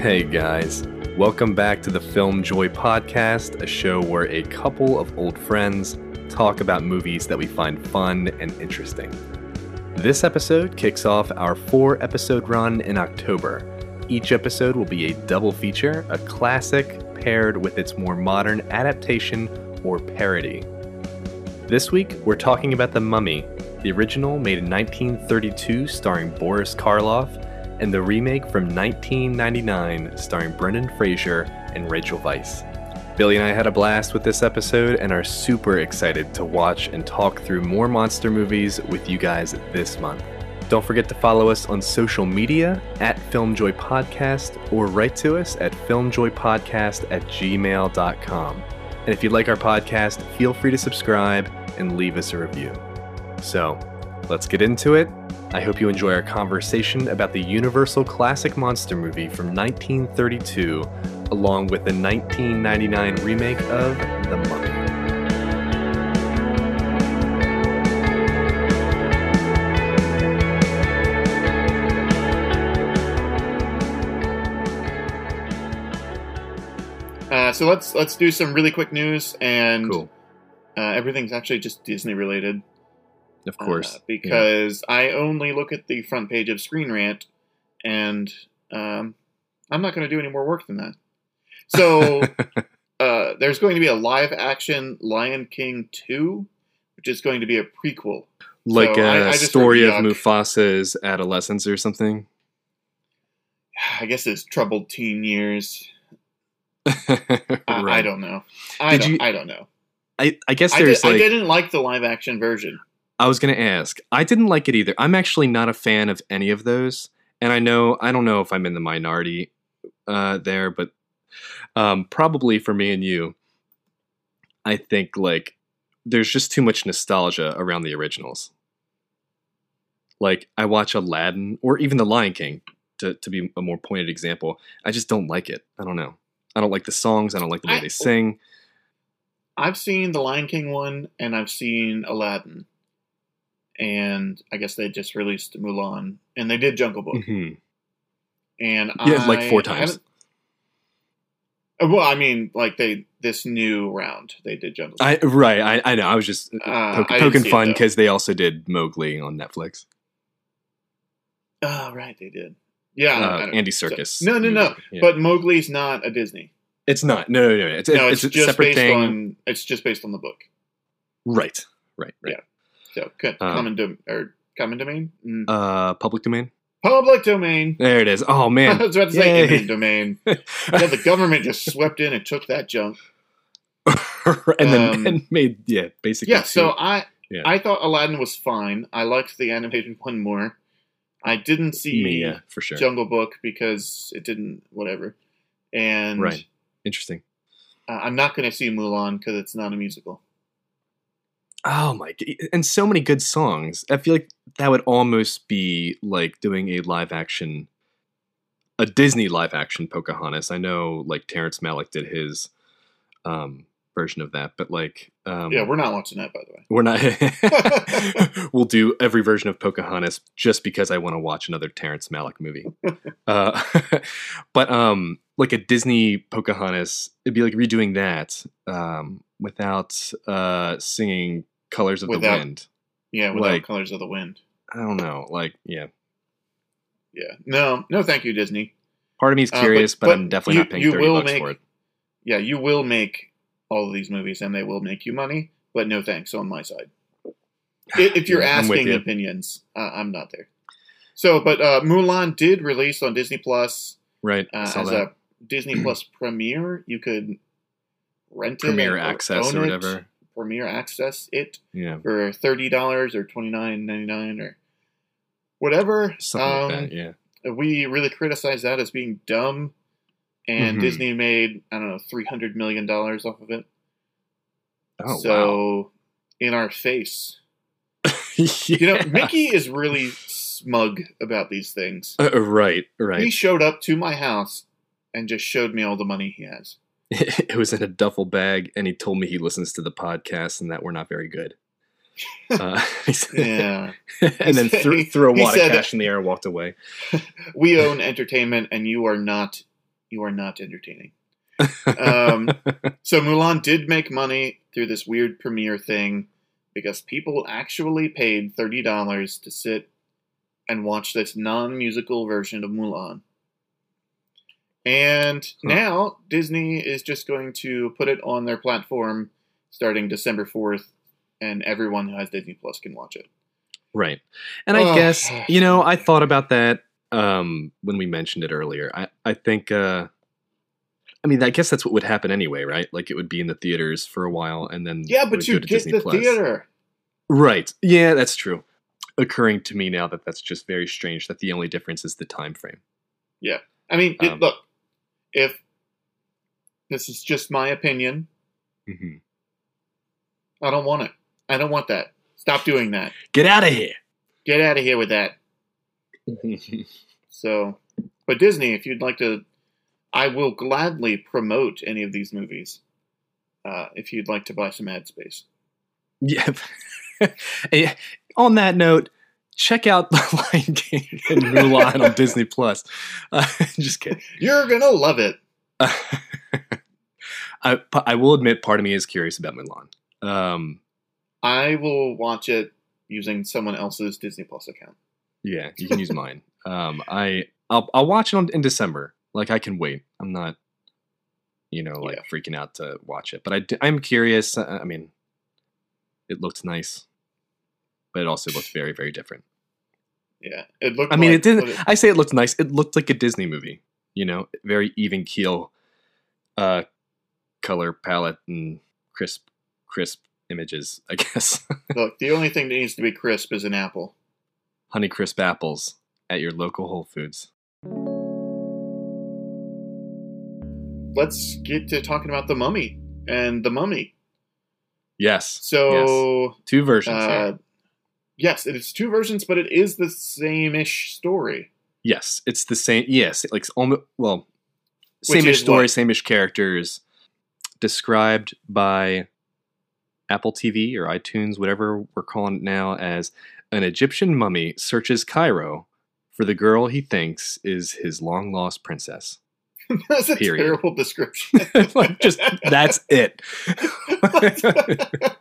Hey guys, welcome back to the Film Joy Podcast, a show where a couple of old friends talk about movies that we find fun and interesting. This episode kicks off our four episode run in October. Each episode will be a double feature, a classic paired with its more modern adaptation or parody. This week, we're talking about The Mummy, the original made in 1932 starring Boris Karloff, and the remake from 1999 starring Brendan Fraser and Rachel Weisz. Billy and I had a blast with this episode and are super excited to watch and talk through more monster movies with you guys this month. Don't forget to follow us on social media at FilmJoy Podcast or write to us at filmjoypodcast at gmail.com. And if you like our podcast, feel free to subscribe and leave us a review. So, let's get into it. I hope you enjoy our conversation about the Universal classic monster movie from 1932, along with the 1999 remake of The Mummy. Uh, so let's let's do some really quick news, and Cool. uh, everything's actually just Disney related. Of uh, course. because I only look at the front page of Screen Rant, and um, I'm not going to do any more work than that. So uh, there's going to be a live action Lion King two, which is going to be a prequel. like So a I- I story of. Mufasa's adolescence or something. I guess his troubled teen years. I, I don't know. I Did don't, you- I don't know. I, I guess I, did, there's I didn't like the live action version. I was gonna ask. I didn't like it either. I'm actually not a fan of any of those, and I know I don't know if I'm in the minority uh, there, but um, probably for me and you, I think like there's just too much nostalgia around the originals. Like I watch Aladdin or even The Lion King to to be a more pointed example. I just don't like it. I don't know. I don't like the songs. I don't like the way I- they sing. I've seen the Lion King one, and I've seen Aladdin, and I guess they just released Mulan, and they did Jungle Book, Mhm. and Yeah, like four times. haven't- Uh, Well, I mean, like they this new round they did Jungle Book. I right. I, I know. I was just Uh, poke, poking fun because they also did Mowgli on Netflix. oh, right, they did. Yeah, uh, Andy so- Circus. no, no, no. Yeah. But Mowgli's not a Disney. it's not. No, no, no. It's, no, it's, it's, a just separate based thing. on. It's just based on the book. Right. Right. Right. Yeah. So Um, common dom- or common domain, Mm. Uh, public domain. public domain. There it is. Oh man, I was about to say Yay. eminent domain. Yeah, the government just swept in and took that junk. and then Um, and made yeah basically. Yeah, so. I Yeah. I thought Aladdin was fine. I liked the animated one more. I didn't see me yeah for sure. Jungle Book because it didn't whatever. And Right. Interesting. uh, I'm not going to see Mulan because it's not a musical. Oh my! And so many good songs. I feel like that would almost be like doing a live action, a Disney live action Pocahontas. I know like Terrence Malick did his um, version of that, but like um, yeah, we're not watching that by the way. we're not. we'll do every version of Pocahontas just because I want to watch another Terrence Malick movie. uh, but um, like a Disney Pocahontas, it'd be like redoing that um, without uh, singing "Colors of the Wind." Yeah, without Like- Colors of the Wind. I don't know. Like, yeah, Yeah, no, no, thank you, Disney. part of me is Uh, but- curious, but, but I'm definitely you- not paying thirty bucks make- for it. Yeah, you will make all of these movies, and they will make you money. But no thanks on my side. If you're Yeah, asking you. opinions, uh, I'm not there. So, but uh, Mulan did release on Disney Plus Right? Uh, as that a Disney Plus premiere. You could rent it, premiere access or it, whatever. Premiere access it Yeah, for thirty dollars or twenty nine ninety nine or whatever. something Um, like that. Yeah. We really criticize that as being dumb, and Mhm. Disney made I don't know three hundred million dollars off of it. Oh so in our face, wow. you know, Mickey is really smug about these things. Uh, right, right. He showed up to my house and just showed me all the money he has. it was in a duffel bag, and he told me he listens to the podcast and that we're not very good. Uh, Yeah. and then threw, threw a wad of cash in the air and walked away. we own entertainment and you are not you are not entertaining. Um, so Mulan did make money through this weird premiere thing because people actually paid thirty dollars to sit and watch this non-musical version of Mulan. And Huh. now Disney is just going to put it on their platform starting December 4th, and everyone who has Disney Plus can watch it. right. And I guess, you know, I thought about that um, when we mentioned it earlier. I, I think, uh, I mean, I guess that's what would happen anyway, right? Like it would be in the theaters for a while and then. Yeah, but you get Disney the Plus. theater. Right. Yeah, that's true. Occurring to me now that that's just very strange that the only difference is the time frame. Yeah. I mean, it- Um, look, if this is just my opinion, hmm I don't want it. I don't want that. Stop doing that. Get out of here. Get out of here with that. So, but Disney, if you'd like to, I will gladly promote any of these movies. Uh, if you'd like to buy some ad space. yeah. Eh, On that note, check out The Lion King and Mulan on Disney Plus. Uh, just kidding. You're gonna love it. I, I will admit, part of me is curious about Mulan. Um, I will watch it using someone else's Disney Plus account. Yeah, you can use mine. Um, I I'll, I'll watch it on, in December. Like I can wait. I'm not, you know, like Yeah. freaking out to watch it. But I I'm curious. uh, I mean, it looked nice, but it also looked very very different. Yeah, it looked. I mean, like, it didn't. what I say it looked nice. It looked like a Disney movie. You know, very even keel, uh, color palette and crisp, crisp images. I guess Look, the only thing that needs to be crisp is an apple. Honey crisp apples at your local Whole Foods. Let's get to talking about the Mummy and the Mummy. Yes. So, Two versions. uh, yes, it is two versions, but it is the same-ish story. Yes, it's the same. Yes, like almost well, Which same-ish story, what? same-ish characters, described by Apple TV or iTunes, whatever we're calling it now, as an Egyptian mummy searches Cairo for the girl he thinks is his long-lost princess. That's a Period. terrible description. like just that's it.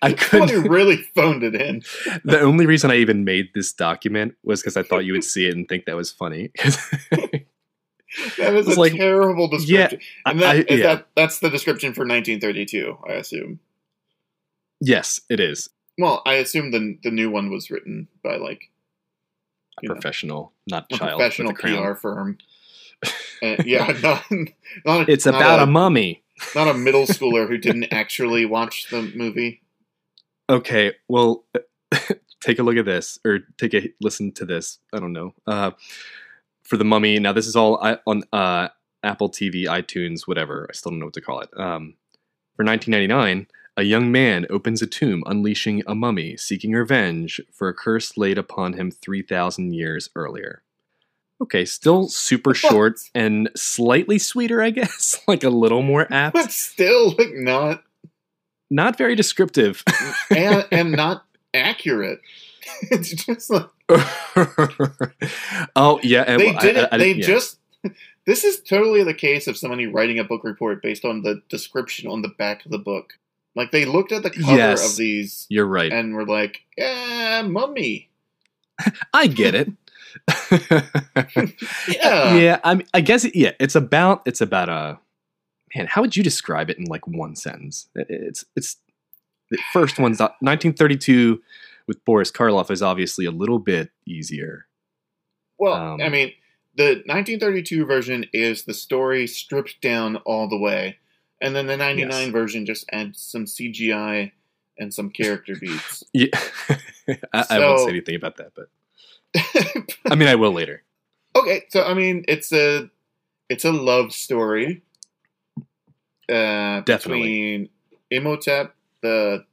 I couldn't. really phoned it in. The only reason I even made this document was because I thought you would see it and think that was funny. That was It's a like- terrible description. and that, I- is yeah. that that's the description for 1932, I assume. yes, it is Well, I assume the the new one was written by like a know, professional, not a child professional. PR firm. And, yeah, not, not It's not about a, a mummy. not a middle schooler who didn't actually watch the movie. Okay, well, take a look at this or take a listen to this. I don't know. Uh, for the mummy. Now this is all on uh, Apple TV, iTunes, whatever. I still don't know what to call it. Um, for 1999, a young man opens a tomb, unleashing a mummy, seeking revenge for a curse laid upon him 3,000 years earlier. Okay, still super short and slightly sweeter, I guess. like a little more apt. But still, like not Not very descriptive. and and not accurate. it's just like oh yeah, and they did it. They yeah. just. This is totally the case of somebody writing a book report based on the description on the back of the book. Like they looked at the cover Yes. of these You're right. and were like, "Yeah, mummy." I get it. Yeah. yeah. I mean, I guess it, yeah. It's about it's about a man. How would you describe it in like one sentence? It- It's it's the first one's not- 1932 with Boris Karloff is obviously a little bit easier. Well, Um, I mean, the 1932 version is the story stripped down all the way, and then the 99 Yes. version just adds some CGI and some character beats. Yeah, I, I won't say anything about that, but I mean I will later. okay, so I mean, it's a it's a love story. Uh, Definitely. between Imhotep, the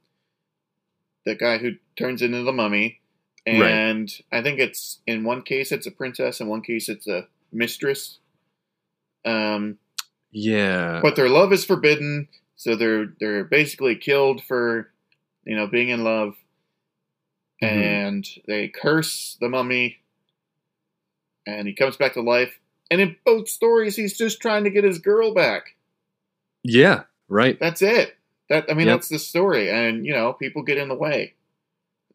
the guy who turns into the mummy, Right. and I think it's in one case it's a princess, in one case it's a mistress. Um, Yeah, but their love is forbidden, so they're they're basically killed for you know being in love, Mhm. and they curse the mummy, and he comes back to life, and in both stories, he's just trying to get his girl back. Yeah, right. That's it. That I mean, Yep. that's the story, and you know, people get in the way.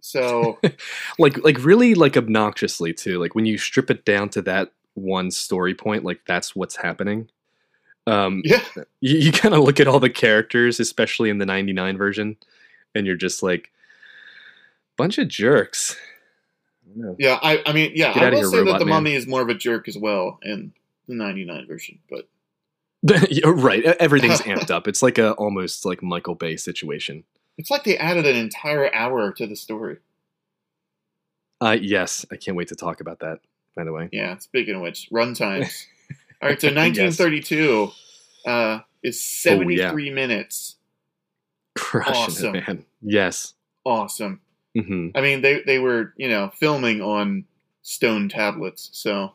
So like like really like obnoxiously too. Like when you strip it down to that one story point, like that's what's happening. Um, yeah, you, you kind of look at all the characters, especially in the '99 version, and you're just like, bunch of jerks. I yeah. I, I mean, yeah. Get I will here, say that the Man. mummy is more of a jerk as well in the '99 version, but right. Everything's amped up. It's like a almost like Michael Bay situation. it's like they added an entire hour to the story. Uh, yes, I can't wait to talk about that. By the way, Yeah. Speaking of which, run times. All right, so 1932 uh, is 73 minutes. crushing Awesome. it, man. Yes. Awesome. hmm I mean, they they were you know filming on stone tablets, so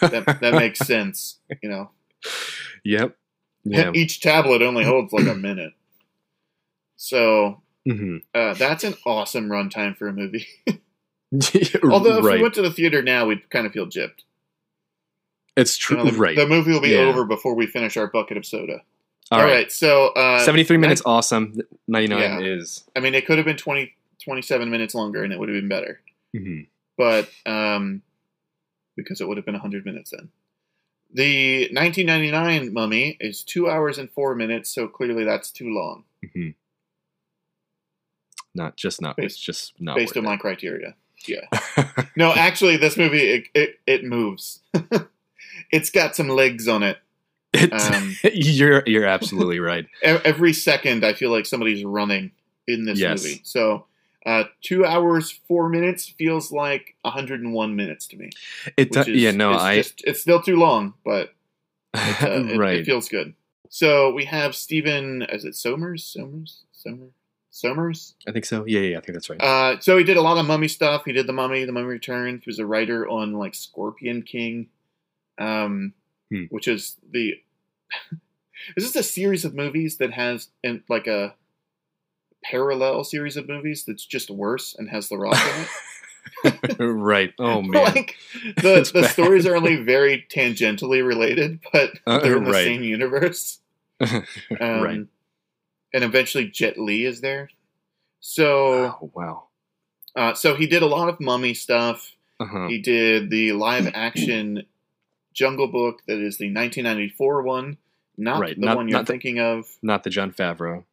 that that makes sense. You know, Yep. Yeah. each tablet only holds like a minute. So hmm uh, that's an awesome runtime for a movie. Although if right. we went to the theater now, we'd kind of feel gypped. It's You true. know, the, right. the movie will be Yeah. over before we finish our bucket of soda. All right. so uh, 73 minutes, nine- awesome. 99 Yeah. is. I mean, it could have been 20, 27 minutes longer, and it would have been better. mhm. but um, because it would have been 100 minutes then. The 1999 Mummy is two hours and four minutes, so clearly that's too long Mhm. Not just not. Based- it's just not. based on my criteria. Yeah. No, actually, this movie it it, it moves. it's got some legs on it. It- Um, you're you're absolutely right. Every second, I feel like somebody's running in this Yes. movie. So. Uh, two hours four minutes feels like 101 minutes to me. It which do- is- yeah no it's I just- it's still too long, but It's, uh, it, right it feels good. So we have Stephen, is it Sommers? Sommers? Sommers? Sommers? I think so yeah yeah I think that's right. Uh, so he did a lot of mummy stuff. He did the Mummy, the Mummy Returns. He was a writer on like Scorpion King, um, Hmm. which is the. is this a series of movies that has in like a parallel series of movies that's just worse and has the Rock in it? right oh man like the It's the bad. stories are only very tangentially related, but Uh, they're in the right. same universe. Um, right And eventually, Jet Li is there. So, oh wow uh, so he did a lot of mummy stuff. uh-huh. He did the live action Jungle Book, that is the 1994 one, not Right, the not- one you're the- thinking of, not the Jon Favreau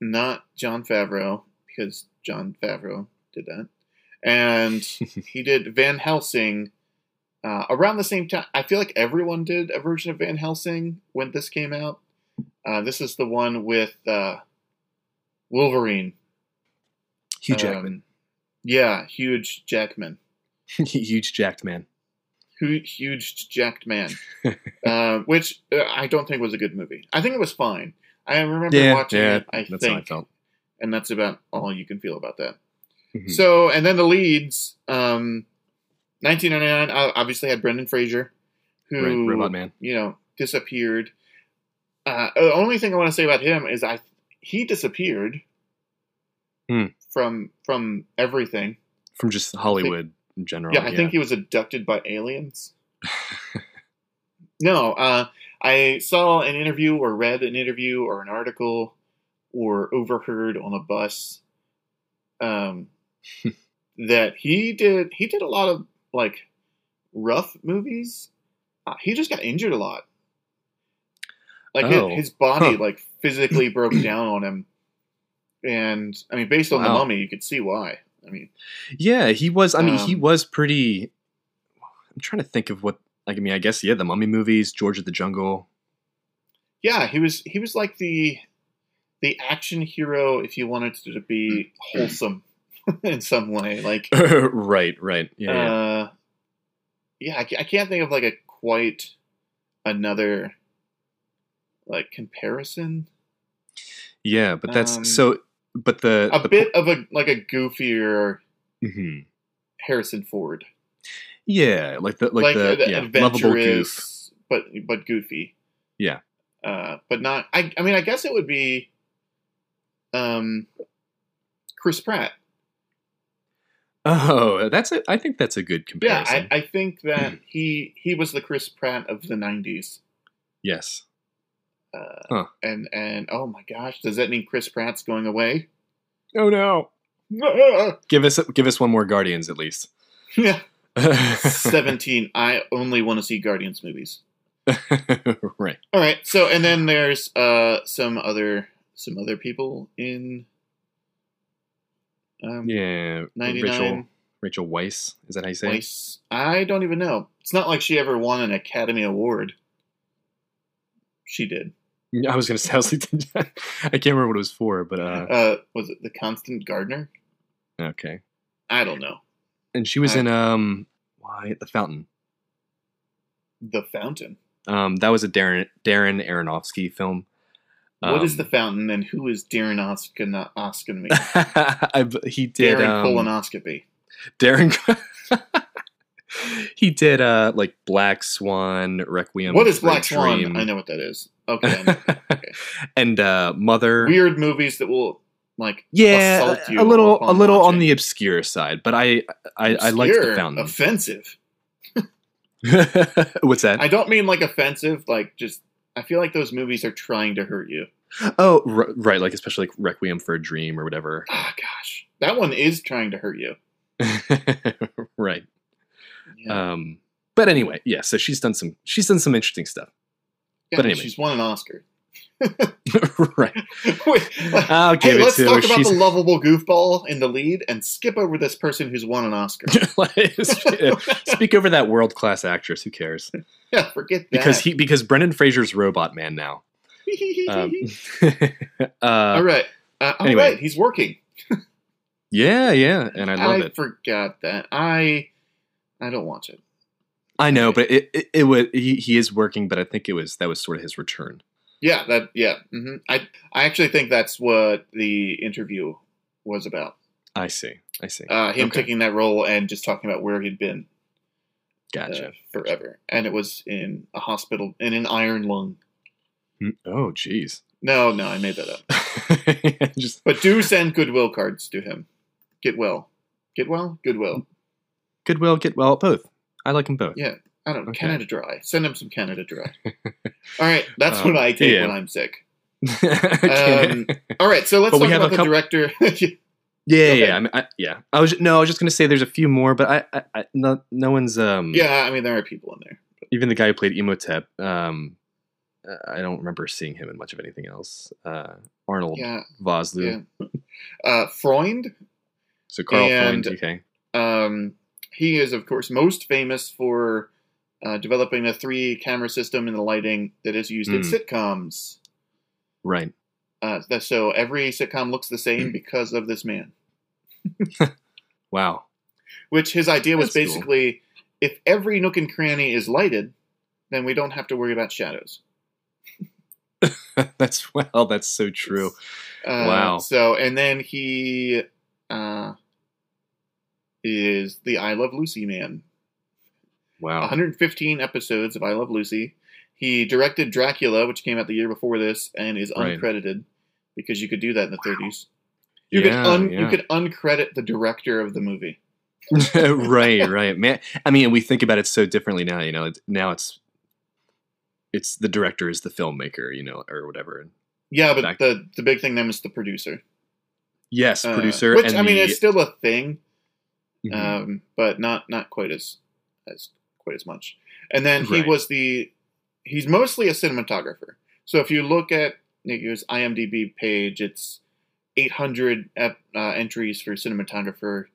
not Jon Favreau, because Jon Favreau did that. And he did Van Helsing uh, around the same time. I feel like everyone did a version of Van Helsing when this came out. Uh, this is the one with uh, Wolverine. Hugh Jackman Um, yeah, huge Jackman. huge jacked man Hu- Huge jacked man. uh, which uh, I don't think was a good movie. I think it was fine. I remember yeah watching yeah it, I that's how I think. felt And that's about all you can feel about that. Mhm. So, and then the leads, um, 1999 uh, obviously had Brendan Fraser, who Robot Man you know disappeared. Uh, the only thing I want to say about him is I he disappeared Hmm. from from everything. from just Hollywood in general Yeah, I think he was abducted by aliens. no, uh, I saw an interview or read an interview or an article or overheard on a bus um, that he did he did a lot of like rough movies. Uh, he just got injured a lot. Like his- Oh, his, body huh. like physically broke down on him. And I mean based on the mummy you could see why. I mean Yeah, he was. I mean, he Um, was pretty. I'm trying to think of what. Like, I mean, I guess yeah, the Mummy movies, George of the Jungle. Yeah, he was he was like the the action hero if you wanted to be wholesome in some way. Like right, right. Yeah, yeah. uh yeah, I, I can't think of like a quite another like comparison. yeah. But that's um, so. But the A the bit of a like a goofier Mhm. Harrison Ford. Yeah, like the like, the, the yeah lovable goof. but but goofy. Yeah. Uh but not I I mean I guess it would be um Chris Pratt. Oh, that's it. I think that's a good comparison. Yeah. I, I think that he he was the Chris Pratt of the '90s. yes. Uh, Huh. And and oh my gosh, does that mean Chris Pratt's going away? Oh no. Give us give us one more Guardians at least. yeah. Seventeen. I only want to see Guardians movies. right. All right. So and then there's uh some other some other people in. Um, Yeah. 99 Rachel Rachel Weisz. Is that how you say it? I don't even know. It's not like she ever won an Academy Award. She did. I was gonna say I, was like, I can't remember what it was for, but uh Uh, was it the Constant Gardener? okay. I don't know. And she was I- in um why the Fountain. The Fountain. Um that was a Darren Darren Aronofsky film. What is Um, the Fountain, and who is Darren? I, he did Darren um, colonoscopy. Darren. he did uh like Black Swan, Requiem. What is Black Swan? I know what that is. Okay. Okay. and uh Mother. Weird movies that will like yeah, assault you a little, a little on the obscure side, but I, I, I liked the Fountain. Offensive. What's that? I don't mean like offensive. Like just, I feel like those movies are trying to hurt you. oh, r- right, like especially like Requiem for a Dream or whatever. Ah, gosh, that one is trying to hurt you. right. Yeah. Um. But anyway, yeah. So she's done some. She's done some interesting stuff. Yeah, but anyway. she's won an Oscar. right. Wait, I'll give hey, it let's to talk her. about She's the lovable goofball in the lead and skip over this person who's won an Oscar. speak over that world class actress. Who cares? yeah, forget that. Because he because Brendan Fraser's Robot Man now. Um, uh, all right, uh, all anyway. right, he's working. yeah, yeah, and I love I it. forgot that. I I don't watch it. I know, but it it, it was he, he is working, but I think it was that was sort of his return. Yeah, that yeah. hmm I I actually think that's what the interview was about. I see. I see. Uh, him Okay. taking that role and just talking about where he'd been uh, gotcha. forever, and it was in a hospital in an iron lung. Hmm, Oh, jeez. No, no, I made that up. Just But do send goodwill cards to him. Get well. Get well. Goodwill. Goodwill, get well, both. I like them both. Yeah. I don't know. Okay. Canada Dry. Send him some Canada Dry. All right, that's Um, what I take yeah. when I'm sick. Um, All right, so let's But we talk about the couple- director. yeah, okay. yeah, I mean, I, yeah. I was no, I was just gonna say there's a few more, but I, I, I no, no one's um. yeah, I mean there are people in there. even the guy who played Imhotep, um, I don't remember seeing him in much of anything else. Uh, Arnold Yeah, Vosloo. yeah. Uh, Freund, So Karl And- Freund, okay. um, he is of course most famous for uh, developing a three-camera system in the lighting that is used in Mm. sitcoms. Right. Uh, so every sitcom looks the same Hmm. because of this man. Wow. Which his idea was That's cool. basically, if every nook and cranny is lighted, then we don't have to worry about shadows. that's well, that's so true. Uh, Wow. So, and then he uh, is the I Love Lucy man. Wow. 115 episodes of I Love Lucy. He directed Dracula, which came out the year before this, and is Right. uncredited because you could do that in the Wow. 30s. You could Yeah, you could uncredit the director of the movie. right, right. Man, I mean, we think about it so differently now. You know, it's, now it's it's the director is the filmmaker, you know, or whatever. Yeah, but Back- the the big thing then is the producer. Yes, Uh, producer. which and I mean, the- it's still a thing, Mhm. um, but not not quite as as quite as much. And then he Right. was the he's mostly a cinematographer. So if you look at his IMDb page, it's 800 ep, uh, entries for cinematographer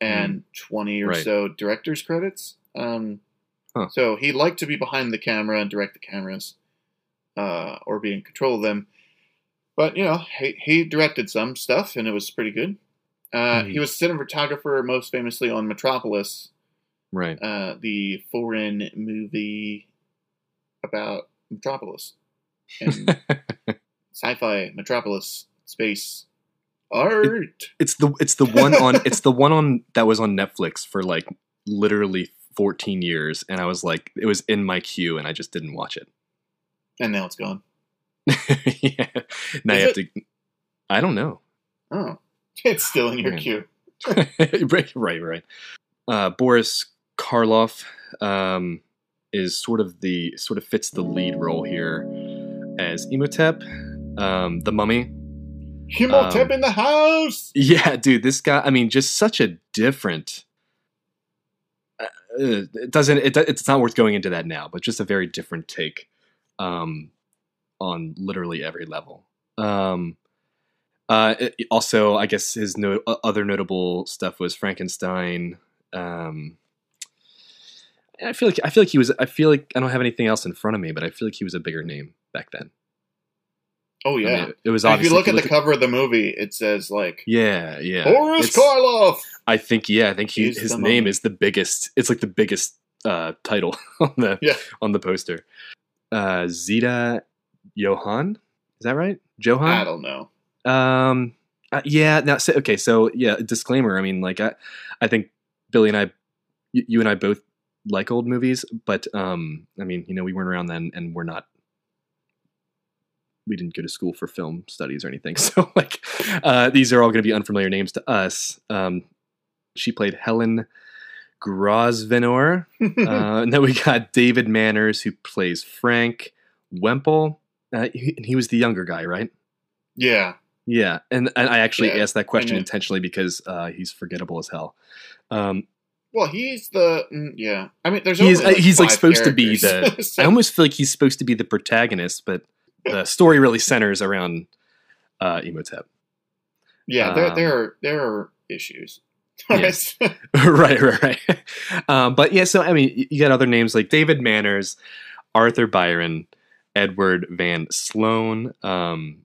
and 20 or. Right. so director's credits. Um, Huh. So he liked to be behind the camera and direct the cameras, uh, or be in control of them. But you know, he, he directed some stuff, and it was pretty good. Uh, Mhm. He was cinematographer most famously on Metropolis, right. uh, the foreign movie about Metropolis and sci-fi Metropolis space art. it's the it's the one on it's the one on that was on Netflix for like literally 14 years, and I was like, it was in my queue, and I just didn't watch it. and now it's gone. yeah. Now Is you have to. I don't know. Oh, it's still in your Man. queue. right, right, right. Uh, Boris Karloff um, is sort of the sort of fits the lead role here as Imhotep, um, the mummy. Imhotep Um, in the house. Yeah, dude, this guy. I mean, just such a different. Uh, it doesn't. It, it's not worth going into that now, but just a very different take um, on literally every level. Um, uh, it- also, I guess his no, other notable stuff was Frankenstein. Um, I feel like I feel like he was. I feel like I don't have anything else in front of me, but I feel like he was a bigger name back then. Oh I mean, yeah. it, was if you look at the cover of the movie, it says like yeah, yeah. Boris It's- Karloff. I think yeah, I think he, his name is the biggest. It's like the biggest uh, title on the Yeah. on the poster. Uh, Zita Johann, is that right? Johann. I don't know. Um, uh, yeah. Now, so, okay. So, yeah. Disclaimer. I mean, like, I, I think Billy and I, y- you and I both like old movies, but um, I mean, you know, we weren't around then, and we're not. We didn't go to school for film studies or anything, so like, uh, these are all going to be unfamiliar names to us. Um, she played Helen Grosvenor. uh, and then we got David Manners, who plays Frank Whemple. Uh, he, he was the younger guy, right? yeah. Yeah, and, and I actually Yeah, asked that question intentionally because uh, he's forgettable as hell. Um, Well, he's the mm, yeah. I mean, there's He's- only, uh, he's, like, supposed to be characters. I almost feel like he's supposed to be the protagonist, but the story really centers around uh, Imhotep. yeah, there um, there are there are issues. Yes. right, right, right. Um, but yeah, so I mean, you got other names like David Manners, Arthur Byron, Edward Van Sloan. Um,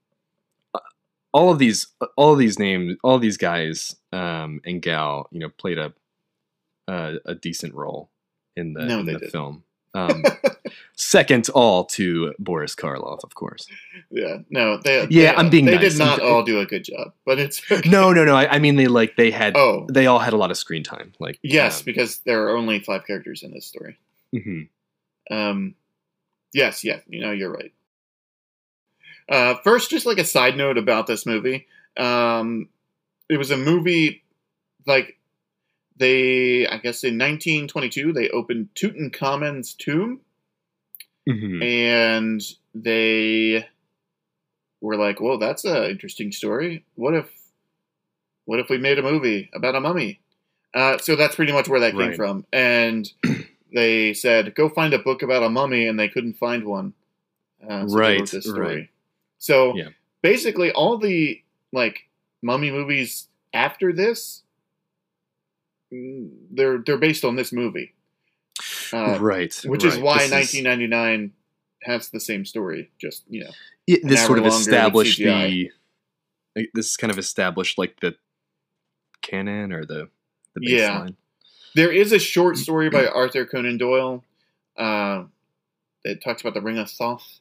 all of these, all of these names, all of these guys um, and gal, you know, played a a, a decent role in the No, in the film. Um, second all to Boris Karloff, of course. yeah, no, they Yeah, they, I'm being They nice. did not all do a good job, but it's No, no, no. I, I mean, they like they had Oh they all had a lot of screen time. Like yes, um, because there are only five characters in this story. mhm. Um, yes, yes, you know you're right. Uh, first, just like a side note about this movie, um, it was a movie like they, I guess, in 1922 they opened Tutankhamun's tomb, Mhm. and they were like, "Well, that's a interesting story. What if, what if we made a movie about a mummy?" Uh, so that's pretty much where that came Right. from, and they said, "Go find a book about a mummy," and they couldn't find one. Uh, so Right, wrote this story. right. So Yeah. basically, all the like mummy movies after this, mm, they're they're based on this movie. Uh, right. which is why This is- 1999 has the same story. Just you know, Yeah, this sort of established the. This kind of established like the canon or the the Yeah. baseline. there is a short story by Arthur Conan Doyle uh, that talks about the Ring of Thoth.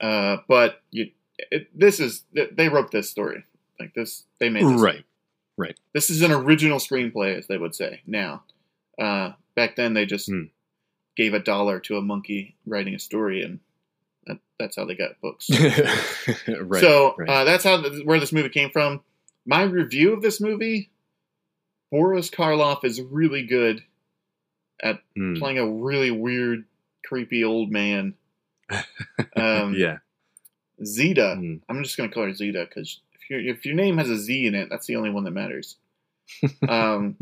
Uh, but you, it, this is they wrote this story like this. They made this. Right. Right. This is an original screenplay, as they would say now. Uh, back then, they just Hmm. gave a dollar to a monkey writing a story, and that, that's how they got books. right. so right. uh, that's how th- where this movie came from. My review of this movie, Boris Karloff is really good at Hmm. playing a really weird, creepy old man. Um, yeah. Zita. Hmm. I'm just gonna call her Zita because if your if your name has a Z in it, that's the only one that matters. um,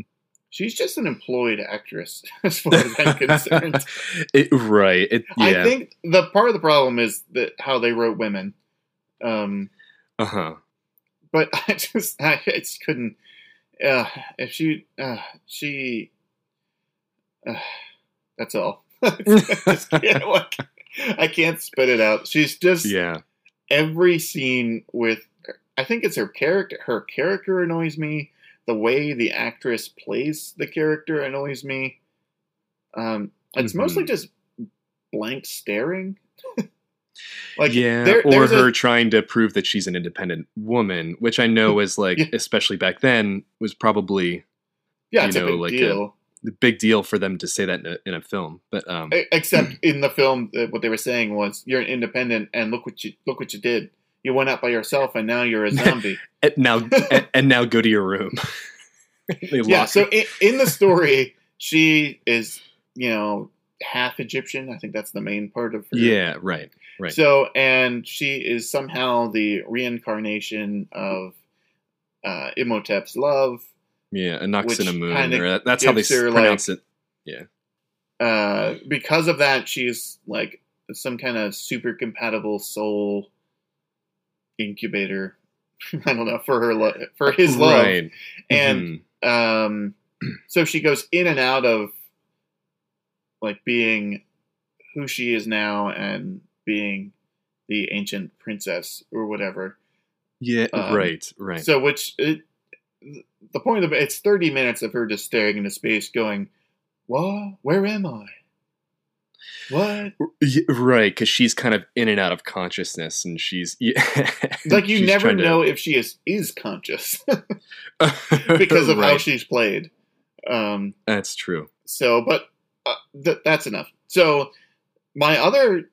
she's just an employed actress, as far as I'm concerned. It- right. It, yeah. I think the part of the problem is that how they wrote women. Um, uh huh. but I just I just couldn't. Uh, if she uh, she, uh, that's all. I can't, I can't spit it out. She's just Yeah. Every scene with. I think it's her character. Her character annoys me. The way the actress plays the character annoys me. Um, it's Mhm. mostly just blank staring. like yeah. there- or there's a- her trying to prove that she's an independent woman, which I know was like, Yeah. especially back then, was probably yeah, you it's know, a big like a- deal. The big deal for them to say that in a, in a film. But um, Except in the film, uh, what they were saying was, "You're an independent, and look what you look what you did. You went out by yourself, and now you're a zombie." and now and, and now go to your room. yeah. So in, in the story, she is you know half Egyptian. I think that's the main part of her. Yeah, right. right. So and she is somehow the reincarnation of uh, Imhotep's love. Yeah, kinda Or that's how they her, pronounce it. Uh, because of that, she's like some kind of super compatible soul incubator. I don't know for her lo- for his love, Right. and Mhm. um, so she goes in and out of like being who she is now and being the ancient princess or whatever. yeah, um, right, right. So, which it, the point of it, it's thirty minutes of her just staring into space, going, "What? Where am I? What?" Right, because she's kind of in and out of consciousness, and she's yeah, Like you she's never trying to- know if she is is conscious because of how she's played. Um, That's true. So, but uh, th- that's enough. So, my other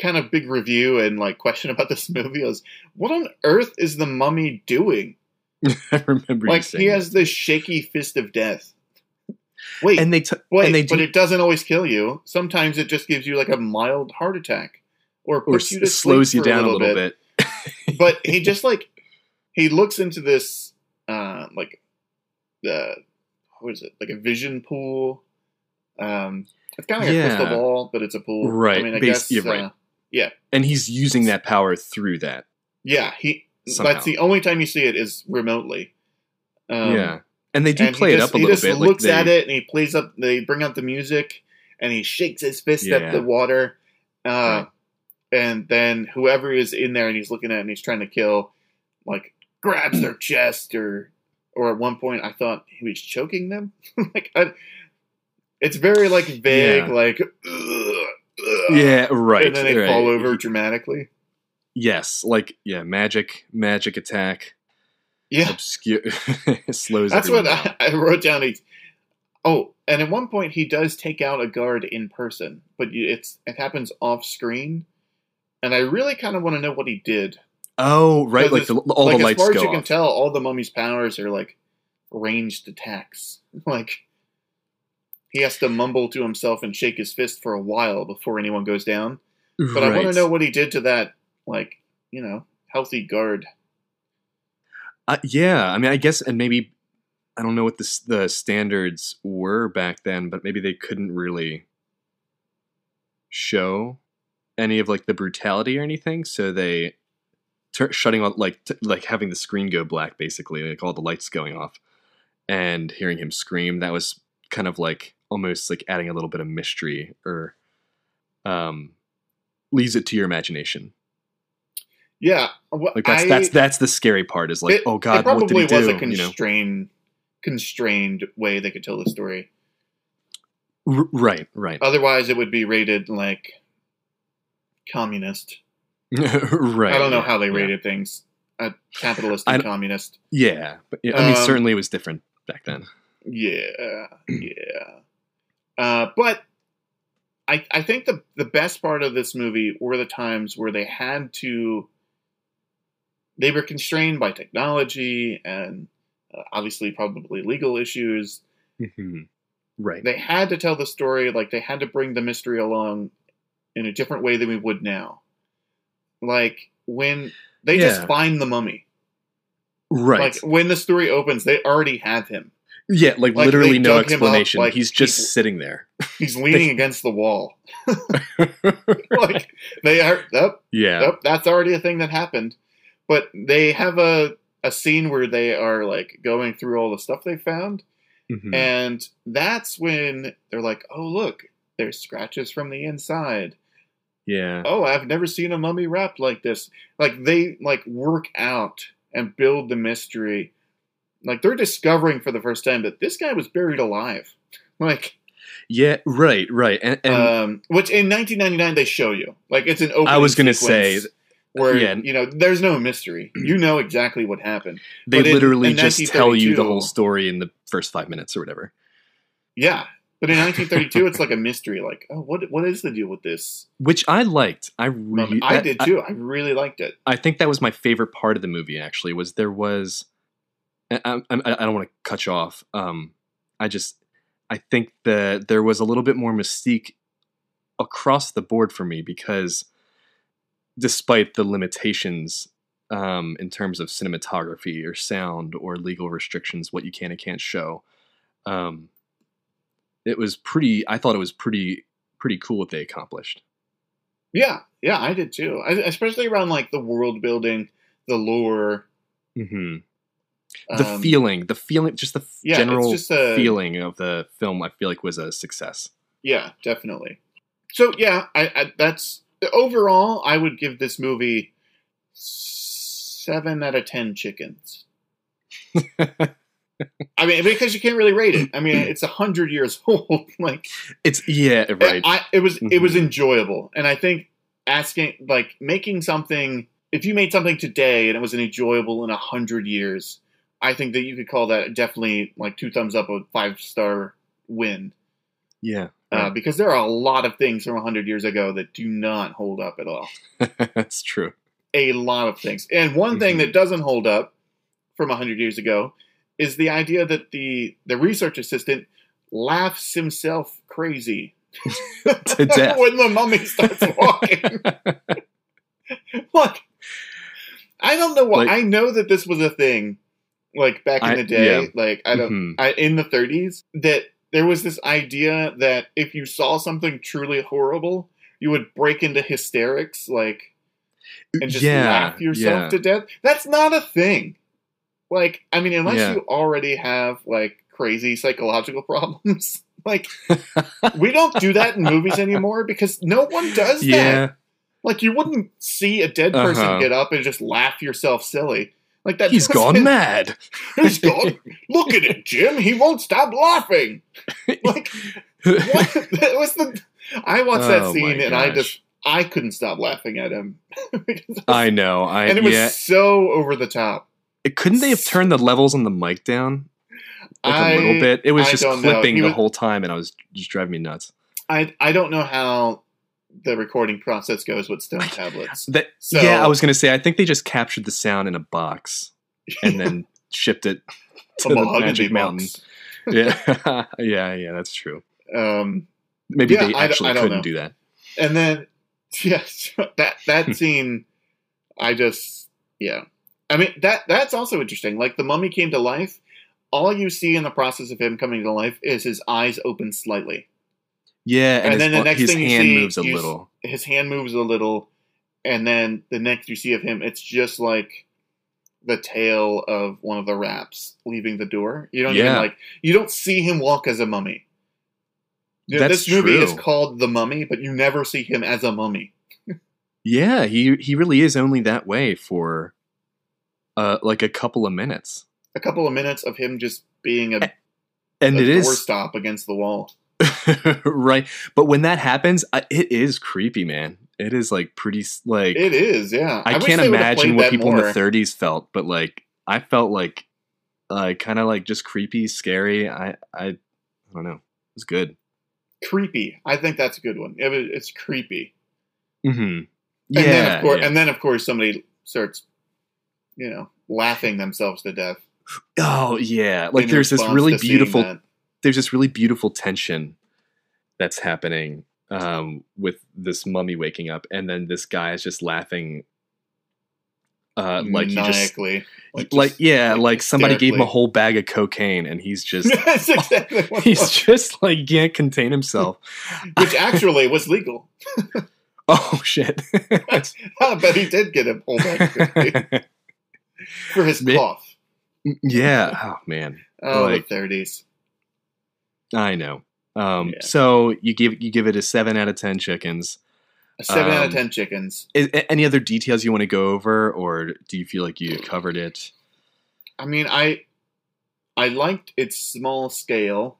kind of big review and like question about this movie is, what on earth is the mummy doing? I remember Like he has this shaky fist of death. Wait, and they t- wait, and they but it doesn't always kill you. Sometimes it just gives you like a mild heart attack, or or you s- slows you down a little bit. but he just like he looks into this uh like the what is it like a vision pool um it's kind of like a crystal ball but it's a pool Right, i mean i bas- guess you're right. uh, and he's using that power through that. yeah he Somehow. that's the only time you see it is remotely um, yeah, and they do and play it just, up a little bit. he just bit. looks like at it and he plays up they bring out the music and he shakes his fist Yeah. at the water uh Right. and then whoever is in there and he's looking at it and he's trying to kill like grabs their chest or or at one point i thought he was choking them like I, it's very like vague Yeah. like "Ugh, ugh," Yeah, right. and then they right. fall over dramatically Yes, like yeah, magic, magic attack, yeah obscure, slows. That's what. I, I wrote down. He, oh, and at one point he does take out a guard in person, but it's it happens off screen, and I really kind of want to know what he did. Oh, right, like the, all like the lights as far as go you can tell, all the mummy's powers are like ranged attacks. Like he has to mumble to himself and shake his fist for a while before anyone goes down. But I want to know what he did to that, like you know, healthy guard. Uh, yeah, I mean, I guess, and maybe I don't know what the the standards were back then, but maybe they couldn't really show any of like the brutality or anything, so they tur shutting off like t- like having the screen go black, basically, like all the lights going off, and hearing him scream. That was kind of like almost like adding a little bit of mystery or um leaves it to your imagination. Yeah, wh- Like that's I- that's that's the scary part is like, it, oh god, it probably what did he do? was a you know? constrained, constrained way they could tell the story. R- right, right. Otherwise, it would be rated like communist. right. I don't know yeah, how they yeah. rated things. Uh, capitalist and communist. Yeah, but yeah, I mean, Um, certainly it was different back then. Yeah, yeah. Uh, but I I think the the best part of this movie were the times where they had to. They were constrained by technology and uh, obviously probably legal issues. Mhm. Right. they had to tell the story like they had to bring the mystery along in a different way than we would now like when they just find the mummy right. like when the story opens they already have him yeah, like, like, literally no him up, explanation. like, He's just sitting there. he's leaning against the wall like they are up yeah. Yep, that's already a thing that happened. But they have a a scene where they are like going through all the stuff they found, Mhm. and that's when they're like, "Oh, look, there's scratches from the inside." yeah. Oh, I've never seen a mummy wrapped like this. Like they like work out and build the mystery. Like they're discovering for the first time that this guy was buried alive. Like, Yeah. Right. Right. And, and um, which in 1999 they show you. Like it's an open. I was gonna say, where yeah. you know there's no mystery. You know exactly what happened. they but in- literally in just tell you the whole story in the first five minutes or whatever. Yeah, but in 1932 it's like a mystery. Like, oh, what what is the deal with this? Which I liked. I really, I did too. I, really liked it. I think that was my favorite part of the movie. Actually, was there was I, I, I don't want to cut you off. Um, I just I think that there was a little bit more mystique across the board for me because despite the limitations um, in terms of cinematography or sound or legal restrictions, what you can and can't show, um, it was pretty. I thought it was pretty pretty cool what they accomplished. Yeah, yeah, I did too. I, especially around like the world building, the lore, hmm the um, feeling, the feeling, just the yeah, general just a- feeling of the film. I feel like was a success. Yeah, definitely. So yeah, I, I that's overall. I would give this movie seven out of ten chickens. I mean, because you can't really rate it. I mean, it's a hundred years old. like, It's yeah, right. I, it was it was Mhm. enjoyable, and I think asking like making something. If you made something today and it was enjoyable in a hundred years, I think that you could call that definitely like two thumbs up, a five star win. yeah, Uh, right. because there are a lot of things from 100 years ago that do not hold up at all. that's true. A lot of things. And one thing Mhm. that doesn't hold up from 100 years ago is the idea that the, the research assistant laughs himself crazy To death. when the mummy starts walking. Look, I don't know why. Like- I know that this was a thing, like back in I- the day. yeah. Like I don't, Mhm. I, in the 30s, that there was this idea that if you saw something truly horrible, you would break into hysterics, like and just yeah, laugh yourself yeah. to death. That's not a thing. Like, I mean, unless Yeah. you already have like crazy psychological problems, like we don't do that in movies anymore because no one does that. Like you wouldn't see a dead person Uh-huh. get up and just laugh yourself silly. Like that. he's gone mad. He's gone. Look at it, Jim. He won't stop laughing. Like what? that was the. I watched that Oh, scene and I just I couldn't stop laughing at him. It I know. I and it was yeah. so over the top. Couldn't they have turned the levels on the mic down like a I- little bit? It was I just clipping the was- whole time, and I was just driving me nuts. I I don't know how the recording process goes with stone tablets. That So- yeah, I was gonna say. I think they just captured the sound in a box and then shipped it to A the Magic Mountain. Yeah, yeah, yeah. That's true. Um, Maybe Yeah, they actually I don't couldn't know. do that. and then yes, that that scene, I just yeah. I mean that that's also interesting. Like the mummy came to life. All you see in the process of him coming to life is his eyes open slightly. Yeah, and, And his, then the next his thing you hand see, moves a little. His hand moves a little, and then the next you see of him, it's just like the tail of one of the rats leaving the door. You don't even like you don't see him walk as a mummy. You know, this movie is called The Mummy, but you never see him as a mummy. Yeah, he he really is only that way for uh like a couple of minutes. A couple of minutes of him just being a, And a it is doorstop against the wall. right. But when that happens, I, it is creepy, man. It is like pretty like It is, yeah. I, wish can't imagine what people in the 30s felt, but like I felt like uh kind of like just creepy, scary. I I I don't know. It was good. Creepy. I think that's a good one. It it's creepy. Mhm. And Yeah. then of course, yeah. and then of course, somebody starts, you know, laughing themselves to death. oh yeah. Like in there's this really beautiful. There's this really beautiful tension that's happening um, with this mummy waking up, and then this guy is just laughing, uh, like he just like, just- yeah, like, like somebody gave him a whole bag of cocaine, and he's just exactly he's just like can't contain himself. which actually was legal. oh shit! I bet he did get a whole bag of cocaine for his cough. yeah. Oh man, Oh, like- the thirties. I know. Um, Yeah. So you give you give it a seven out of ten chickens. A seven out um, of ten chickens. Is, any other details you want to go over, or do you feel like you covered it? I mean, I I liked its small scale.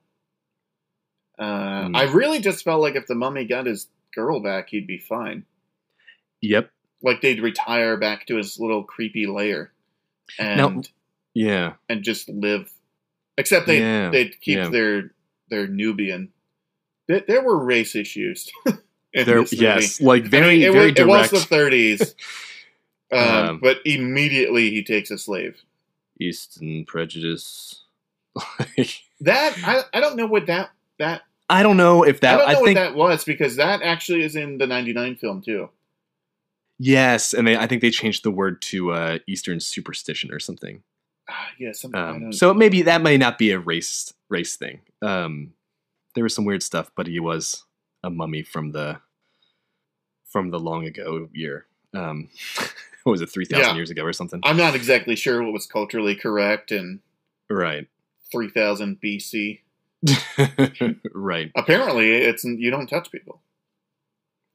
Uh, Hmm. I really just felt like if the mummy got his girl back, he'd be fine. Yep. Like they'd retire back to his little creepy lair, and Now- Yeah. and just live. Except they Yeah, they'd keep yeah. their their Nubian. There, there were race issues. There, yes, like I very, mean, it, very was, it was the 30s, um, Um, but immediately he takes a slave. Eastern prejudice. That I, I don't know what that that I don't know if that I don't I, know think what that was because that actually is in the '99 film too. yes, and they, I think they changed the word to uh, Eastern superstition or something. Ah, yeah, something. Um, so maybe that may not be a race race thing. Um, there was some weird stuff, but he was a mummy from the from the long ago year. Um, what was it, three thousand Yeah. years ago or something? I'm not exactly sure what was culturally correct in right, 3000 BC. right. Apparently, it's you don't touch people.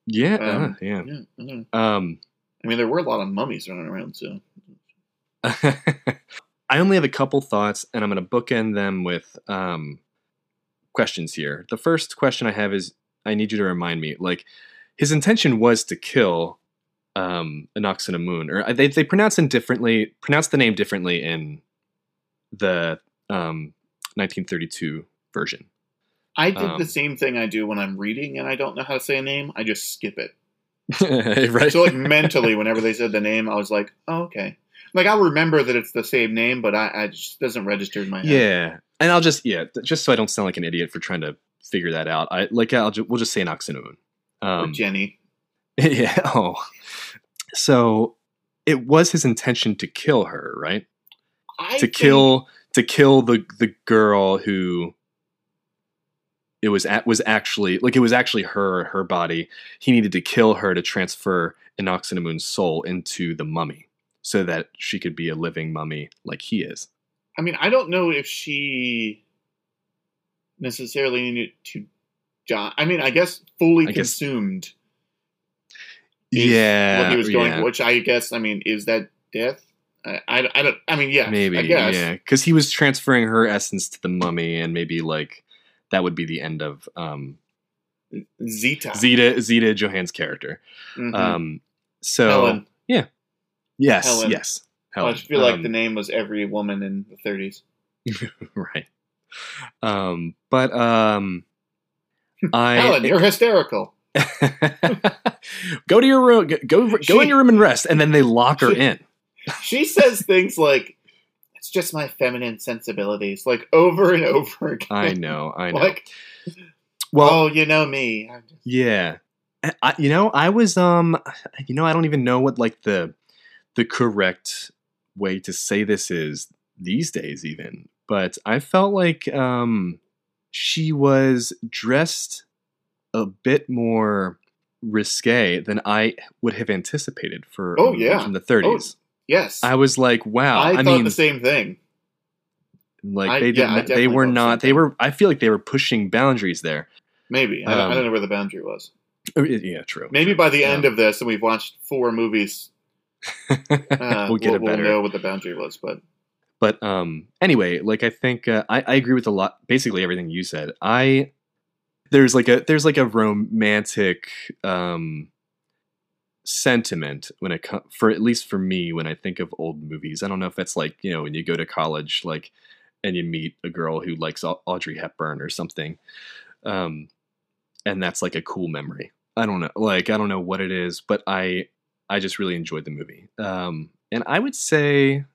Yeah, Um, uh, yeah. Yeah, I, don't. Um, I mean, there were a lot of mummies running around, so I only have a couple thoughts, and I'm going to bookend them with um, questions here. The first question I have is I need you to remind me. Like, his intention was to kill um, Moon, or uh, they they pronounce it differently, pronounce the name differently in the um, 1932 version. I did Um, the same thing I do when I'm reading and I don't know how to say a name. I just skip it. right? So, like mentally, whenever they said the name, I was like, "Oh, okay." Like I'll remember that it's the same name, but I, I just doesn't register in my head. Yeah, and I'll just yeah, just so I don't sound like an idiot for trying to figure that out. I like I'll ju- we'll just say. Or Um, Jenny. yeah. Oh, so it was his intention to kill her, right? I to kill to kill the the girl who it was at was actually like it was actually her her body. He needed to kill her to transfer Anck-es-en-Amon's soul into the mummy so that she could be a living mummy like he is. I mean, I don't know if she necessarily needed to die. I mean, I guess fully I consumed. is yeah, what he was going, yeah. which I guess, I mean, is that death? I, I, I don't. I mean, yeah, maybe I guess. yeah because he was transferring her essence to the mummy and maybe like that would be the end of um Zita. Zita Zita Johann's character Mhm. um so Helen. Yes Helen. yes I Helen. just feel like Um, the name was every woman in the 30s. right um but um i Helen, you're hysterical. go to your room go go, She- in your room and rest and then they lock her She- in She says things like, "It's just my feminine sensibilities," like over and over again. i know i know Like, well oh, you know me. Just- Yeah. I- I, you know, I was um you know, I don't even know what like the the correct way to say this is these days even. But I felt like um she was dressed a bit more risque than I would have anticipated for Oh, yeah. from the 30s. Yes, I was like, wow. I I, thought mean, the same thing. like I- they did yeah, I not, they were not they were I feel like they were pushing boundaries there. Maybe I, don't, I Um, don't know where the boundary was. Oh, Yeah, true. Maybe by the yeah. end of this, and we've watched four movies, we'll get we'll, it better. know what the boundary was. But But um, anyway, like I think uh, I, I agree with a lot, basically everything you said. I there's like a there's like a romantic um sentiment when it comes for at least for me when I think of old movies. I don't know if that's like you know when you go to college like and you meet a girl who likes Audrey Hepburn or something, um, and that's like a cool memory. I don't know, like I don't know what it is, but I I just really enjoyed the movie. Um, and I would say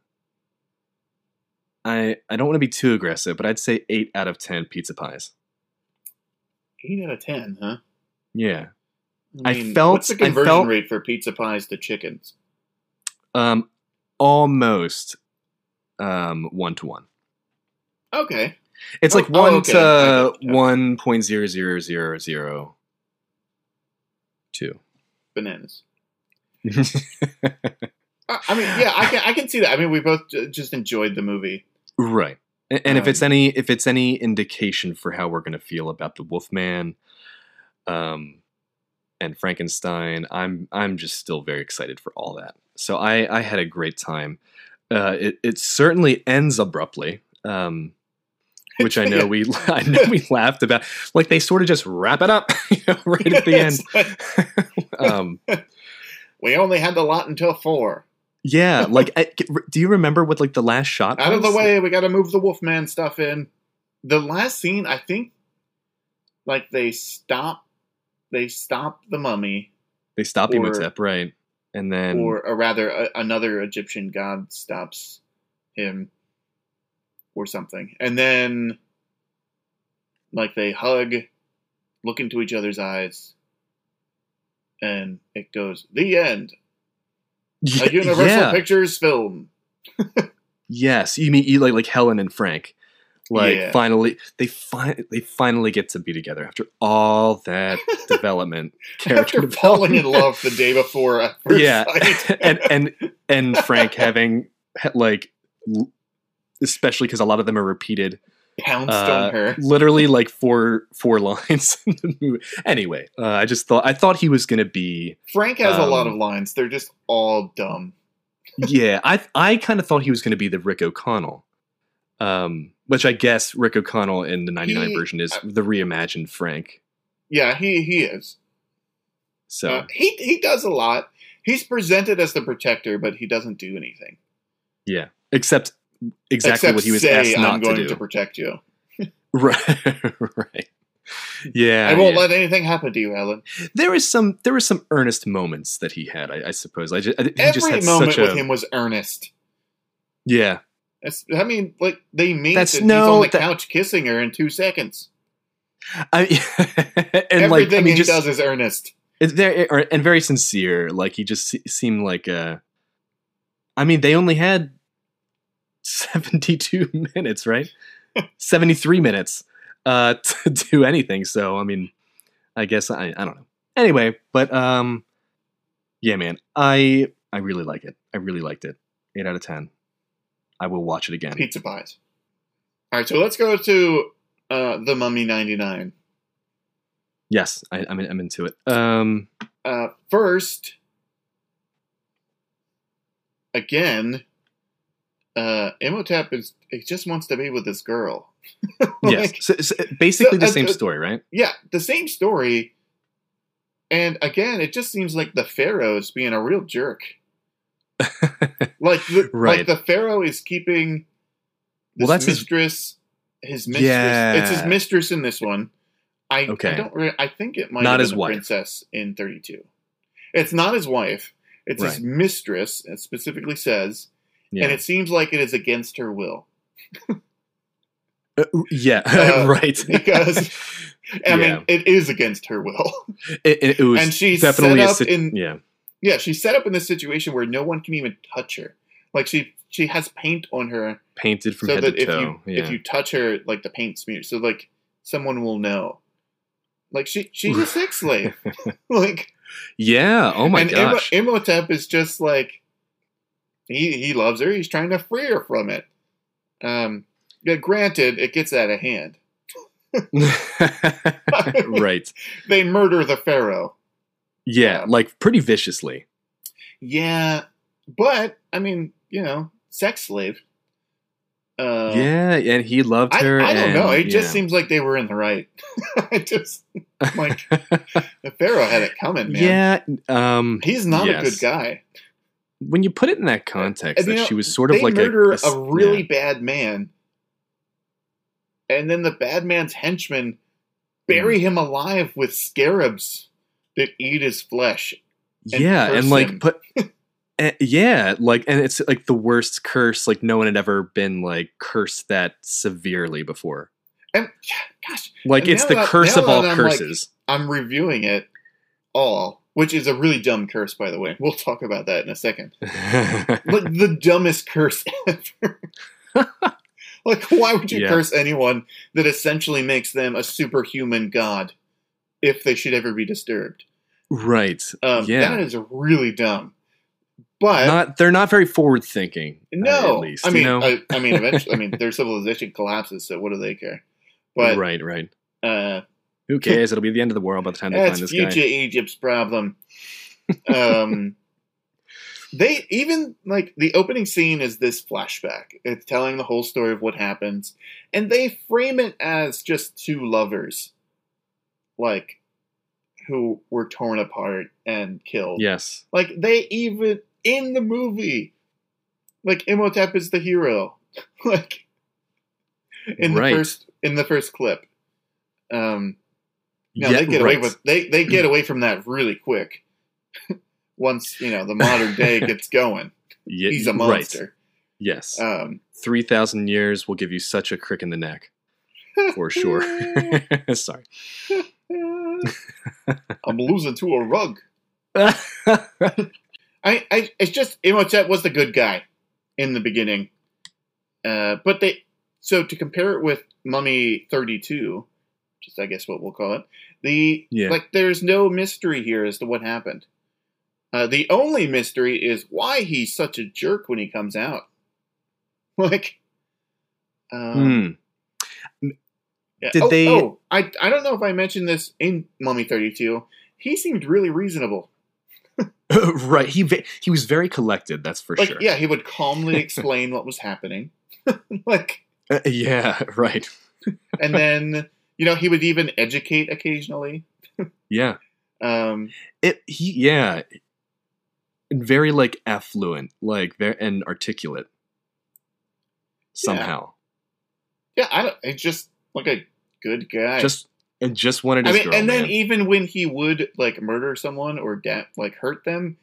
I I don't want to be too aggressive, but I'd say eight out of ten pizza pies. eight out of ten, huh? Yeah. I, I felt- what's the conversion felt- rate for pizza pies to chickens? Um, almost um one to one. Okay, It's Oh, like oh, one okay. To one point zero zero zero zero two. bananas. I, mean, yeah, I can I can see that. I mean, we both j- just enjoyed the movie. right. A- And if it's Um, any if it's any indication for how we're gonna feel about the Wolfman, um, and Frankenstein, I'm I'm just still very excited for all that. So I I had a great time. Uh, it it certainly ends abruptly. Um, which I know Yeah. we I know we laughed about. Like they sort of just wrap it up, you know, right at the end. Like, um, we only had the lot until four. yeah, like eh, I, do you remember what like the last shot? Out of the way, we got to move the Wolfman stuff in. The last scene, I think, like they stop, they stop the mummy, They stop or- Imhotep, right? And then or, or rather, a, another Egyptian god stops him. or something, and then like they hug, look into each other's eyes, and it goes the end. A Universal yeah. Pictures film. Yes, you mean you like like Helen and Frank. Like Yeah. finally they fi- they finally get to be together after all that development. Character After falling in love the day before, yeah. and and and Frank having like especially cuz a lot of them are repeated pounced uh, on her. literally like four four lines in the movie. Anyway, uh, I just thought I thought he was going to be Frank has a lot um, of lines. They're just all dumb. yeah, I I kind of thought he was going to be the Rick O'Connell, um, which I guess Rick O'Connell in the '99 He- version is the reimagined Frank. Yeah, he he is. So Uh, he he does a lot. He's presented as the protector, but he doesn't do anything. yeah, except exactly Except what he was say, asked "I'm not to going do. to protect you. right, right. Yeah, I won't yeah. let anything happen to you, Ellen." there was some there were some earnest moments that he had. I, I suppose. I just I, Every had moment such a with him was earnest. yeah. It's, I mean, like they meet That's- and no, he's on the that- couch kissing her in two seconds. I, and Everything like I mean, he just does is earnest. it's very er, and very sincere. Like he just seemed like a. I mean, they only had seventy-two minutes, right? Seventy-three minutes uh, to do anything. So I mean, I guess I I don't know. Anyway, but um, yeah, man, I I really like it. I really liked it. Eight out of ten. I will watch it again. Pizza pies. All right, so let's go to uh, the Mummy '99. Yes, I, I'm I'm into it. Um, Uh, first, again, uh, Imhotep is he just wants to be with this girl. yes, so, so basically so, the uh, same uh, story, right? yeah, the same story. And again, it just seems like the Pharaoh's being a real jerk. Like, the, Right. like the Pharaoh is keeping Well, that's his- mistress. His, mistress. It's his mistress in this one. I, Okay. I don't. Re- I think it might Not his wife. princess in Thirty Two. It's not his wife. It's his mistress. It specifically says, Yeah, and it seems like it is against her will. Uh, yeah, Uh, right. because- I Yeah. mean, it is against her will. it, it, it was and she's definitely set up sit- in yeah, yeah she's set up in this situation where no one can even touch her like she she has paint on her painted from so head that to if toe. you yeah. if you touch her like the paint smears so like someone will know like she she's a sex slave like yeah. Oh my gosh. and gosh. imhotep is just like he he loves her he's trying to free her from it um yeah, granted it gets out of hand right. they murder the pharaoh Yeah, Um, like pretty viciously. yeah but i mean you know sex slave uh yeah, and he loved her. I don't know. and- It just seems like they were in the right. I just like the Pharaoh had it coming, man. yeah. Um, He's not a good guy. When you put it in that context, And, that know, she was sort of like murder a, a, a, really yeah. bad man, and then the bad man's henchmen bury Mm. him alive with scarabs that eat his flesh. and yeah, and like him. put. eh, yeah, like, and it's like the worst curse. Like, no one had ever been like cursed that severely before. And gosh, Like, And it's the that- curse of all I'm, like, curses. I'm reviewing it all, which is a really dumb curse, by the way. We'll talk about that in a second. like the dumbest curse ever. like, why would you Yeah. curse anyone that essentially makes them a superhuman god if they should ever be disturbed? right. Um, yeah. That is really dumb. But not they're not very forward thinking. no, at least I mean, you know. I, I mean, eventually, I mean, their civilization collapses, so what do they care? But right, right. uh, Who cares? It'll be the end of the world by the time they that's find this future guy. Egypt's problem. Um, they even like the opening scene is this flashback. It's telling the whole story of what happens, and they frame it as just two lovers, like who were torn apart and killed. Yes. Like they even in the movie, like Imhotep is the hero. like in the Right. first in the first clip. Um no, yeah, they get right. away with they they get away from that really quick. Once, you know, the modern day gets going. Yeah, He's a right. monster. Yes. Um, 3,000 years will give you such a crick in the neck. For sure. Sorry. I'm losing to a rug. I, I it's just Imhotep was the good guy in the beginning. Uh, but they so to compare it with Mummy 32, just I guess what we'll call it. The Yeah. like there's no mystery here as to what happened. Uh, the only mystery is why he's such a jerk when he comes out. Like um, Hmm. yeah. Did oh, they- Oh, I I don't know if I mentioned this in Mummy 32. He seemed really reasonable. right. He he was very collected, that's for Like, sure. yeah, he would calmly explain what was happening. like, Uh, yeah, right. and then you know he would even educate occasionally. Yeah. Um, It he yeah. And very like affluent, like very and articulate. Somehow. yeah, I don't. It's just like a good guy. Just and just wanted to I mean, girl. and then man. even when he would like murder someone or da- like hurt them,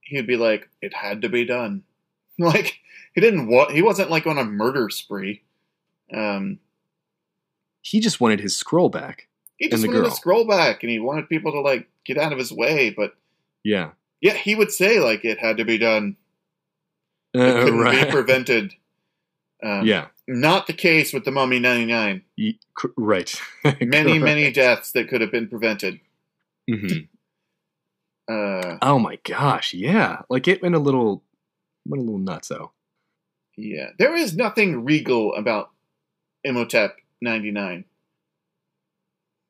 he'd be like, "It had to be done." Like he didn't want. He wasn't like on a murder spree. Um, he just wanted his scroll back. he just wanted girl. scroll back, and he wanted people to like get out of his way. But Yeah. yeah, he would say like it had to be done. It Uh, couldn't right. be prevented. Um, yeah. Not the case with the Mummy 99. Ye- cr- right. Many, many deaths that could have been prevented. Mhm. Uh, Oh my gosh, yeah. Like it went a little went a little nuts though. yeah. There is nothing regal about Imhotep 99.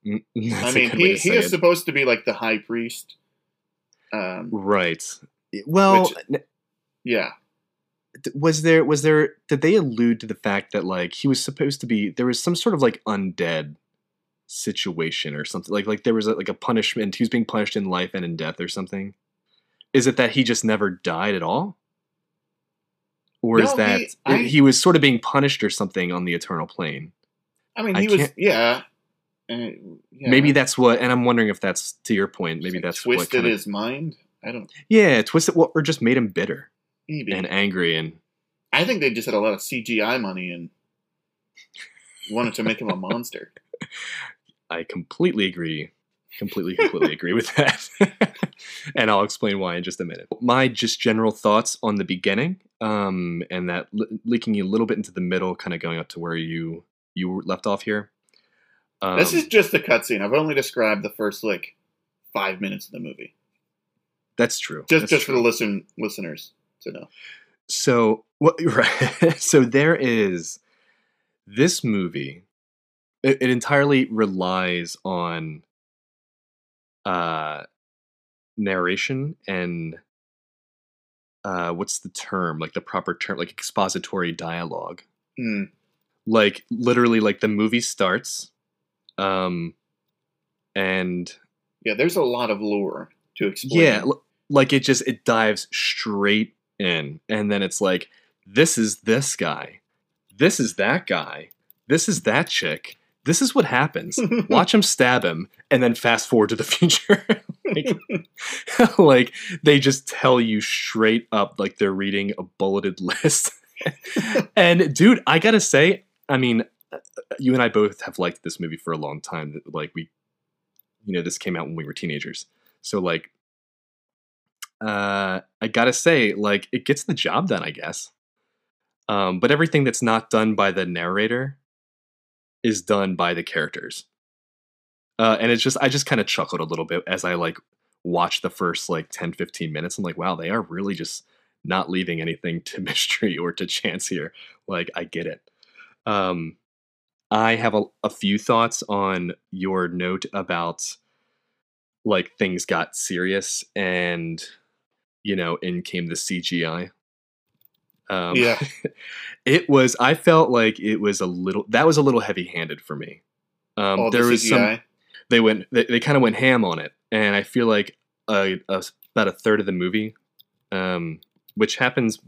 Mm, I mean, he, he is it. supposed to be like the high priest. Um, Right. Well, Which- yeah. was there was there did they allude to the fact that like he was supposed to be there was some sort of like undead situation or something like like there was a, like a punishment he was being punished in life and in death or something is it that he just never died at all or is that he- I- he was sort of being punished or something on the eternal plane I mean, I he was, yeah. Uh, yeah. maybe that's what and i'm wondering if that's to your point maybe that's what twisted kinda- his mind. I don't, yeah twisted what or just made him bitter maybe. and angry and I think they just had a lot of CGI money and wanted to make him a monster. I completely agree. Completely, completely agree with that. and I'll explain why in just a minute. My just general thoughts on the beginning, um, and that le- leaking a little bit into the middle, kind of going up to where you you left off here. Um, this is just the cutscene. I've only described the first like five minutes of the movie, that's true. just That's just for the listen listeners to know. So what? Right. so there is this movie. It, it entirely relies on uh, narration and uh, what's the term? Like the proper term, like expository dialogue. Hmm. Like literally, like the movie starts, um, and Yeah, there's a lot of lore to explain. yeah, l- like it just it dives straight in, and then it's like, this is this guy, this is that guy, this is that chick, this is what happens. Watch him stab him, and then fast forward to the future. like, like they just tell you straight up, like they're reading a bulleted list. and dude, I gotta say, I mean, you and I both have liked this movie for a long time. Like we, you know, this came out when we were teenagers, so like uh, I gotta say, like, it gets the job done, I guess. Um, but everything that's not done by the narrator is done by the characters. Uh, and it's just, I just kind of chuckled a little bit as I like watched the first like 10, 15 minutes. I'm like, wow, they are really just not leaving anything to mystery or to chance here. Like, I get it. Um, I have a, a few thoughts on your note about like things got serious and you know in came the cgi um Yeah. it was i felt like it was a little that was a little heavy handed for me. Um All there the was some they went they, they kind of went ham on it and i feel like a, a, about a third of the movie um which happens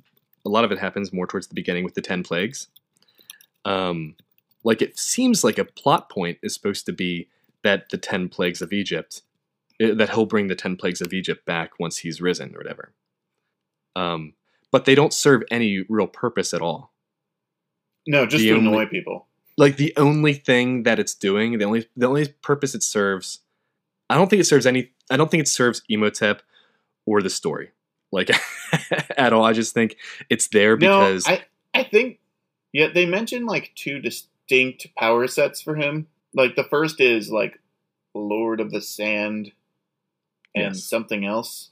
a lot of it happens more towards the beginning with the 10 plagues um like it seems like a plot point is supposed to be that the 10 plagues of egypt eh, that he'll bring the 10 plagues of egypt back once he's risen or whatever um but they don't serve any real purpose at all. No, just The to only- annoy people. Like the only thing that it's doing, the only the only purpose it serves, I don't think it serves any. I don't think it serves Imhotep or the story, like at all. I just think it's there because no, I I think yeah, they mentioned like two distinct power sets for him. Like the first is like Lord of the Sand and Yes. something else.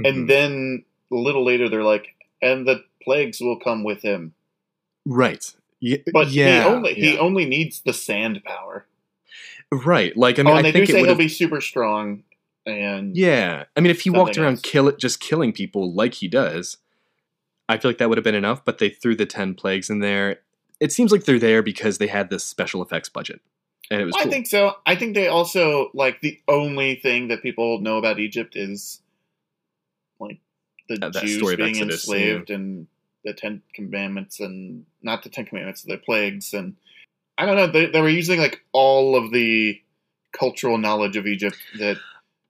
Mhm. And then a little later they're like and the plagues will come with him. right, yeah, But yeah, he only he only needs the sand power. right. Like I mean, oh, I and they do think it say he'll be super strong and Yeah, I mean, if he walked around else. kill it, just killing people like he does, I feel like that would have been enough. But they threw the ten plagues in there. It seems like they're there because they had this special effects budget, and it was. I cool. think so. I think they also like the only thing that people know about Egypt is like the Jews being Exodus, enslaved and the Ten Commandments and not the Ten Commandments, the plagues and I don't know. They, they were using like all of the cultural knowledge of Egypt that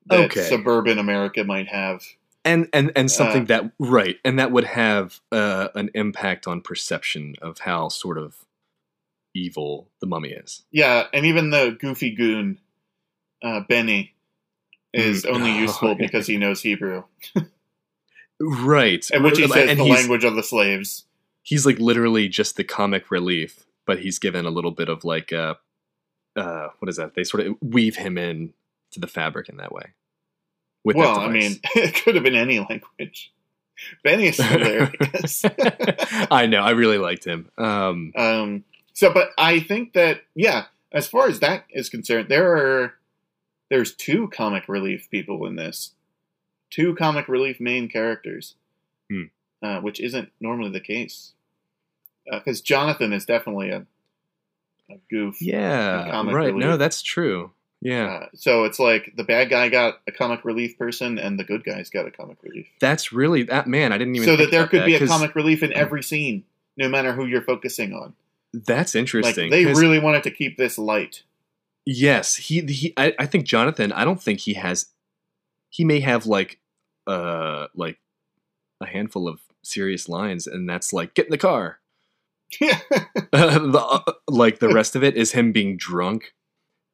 that Okay. suburban America might have. And and and something uh, that right, and that would have uh, an impact on perception of how sort of evil the mummy is. Yeah, and even the goofy goon, uh, Benny, is Mm. only useful because he knows Hebrew, Right, and which he and says the he's, language of the slaves. he's like literally just the comic relief, but he's given a little bit of like uh uh what is that? They sort of weave him in to the fabric in that way. With well, I mean, it could have been any language. Benny is hilarious. I know, I really liked him. Um um, so, but I think that yeah, as far as that is concerned, there are there's two comic relief people in this, two comic relief main characters, Hmm. uh, which isn't normally the case. Because Jonathan is definitely a, a goof. yeah, comic right. No, that's true. Yeah. Uh, so it's like the bad guy got a comic relief person, and the good guy's got a comic relief. That's really that man, I didn't even So think that there could be a comic relief in every scene, no matter who you're focusing on. That's Like interesting. they 'cause- really wanted to keep this light. Yes, he he. I, I think Jonathan. I don't think he has. He may have like, uh, like a handful of serious lines, and that's like get in the car. the, uh, like the rest of it is him being drunk,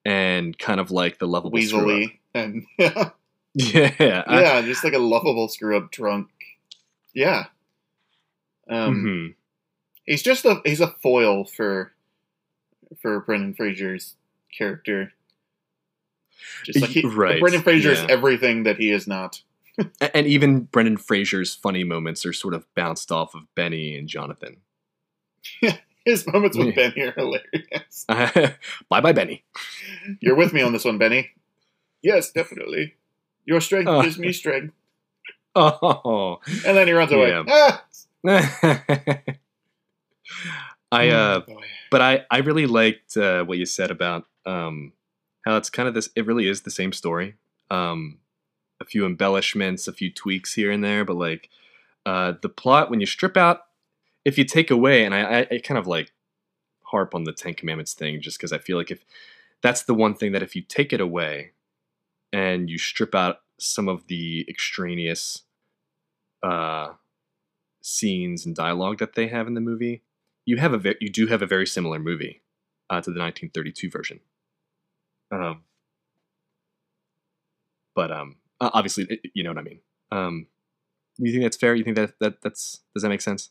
and kind of like the lovable screw up. Weaselly and yeah, Yeah, I- yeah, just like a lovable screw up drunk. Yeah. Um, mhm. he's just a he's a foil for for Brendan Fraser's character. Just like he, Right, Brendan Fraser is yeah. everything that he is not. And even Brendan Fraser's funny moments are sort of bounced off of Benny and Jonathan. His moments with Yeah. Benny are hilarious. bye bye, Benny. You're with me on this one, Benny. Yes, definitely. Your strength Oh. gives me strength. Oh. And then he runs away. Yeah. Ah! I uh Oh, but I I really liked uh, what you said about um how it's kind of this it really is the same story. Um a few embellishments, a few tweaks here and there, but like uh the plot when you strip out if you take away and I I, kind of like harp on the 10 commandments thing just cuz I feel like if that's the one thing that if you take it away and you strip out some of the extraneous uh scenes and dialogue that they have in the movie, you have a ve- you do have a very similar movie uh, to the 1932 version. Um, but um, obviously, it- you know what I mean. Um, you think that's fair? You think that that that's does that make sense?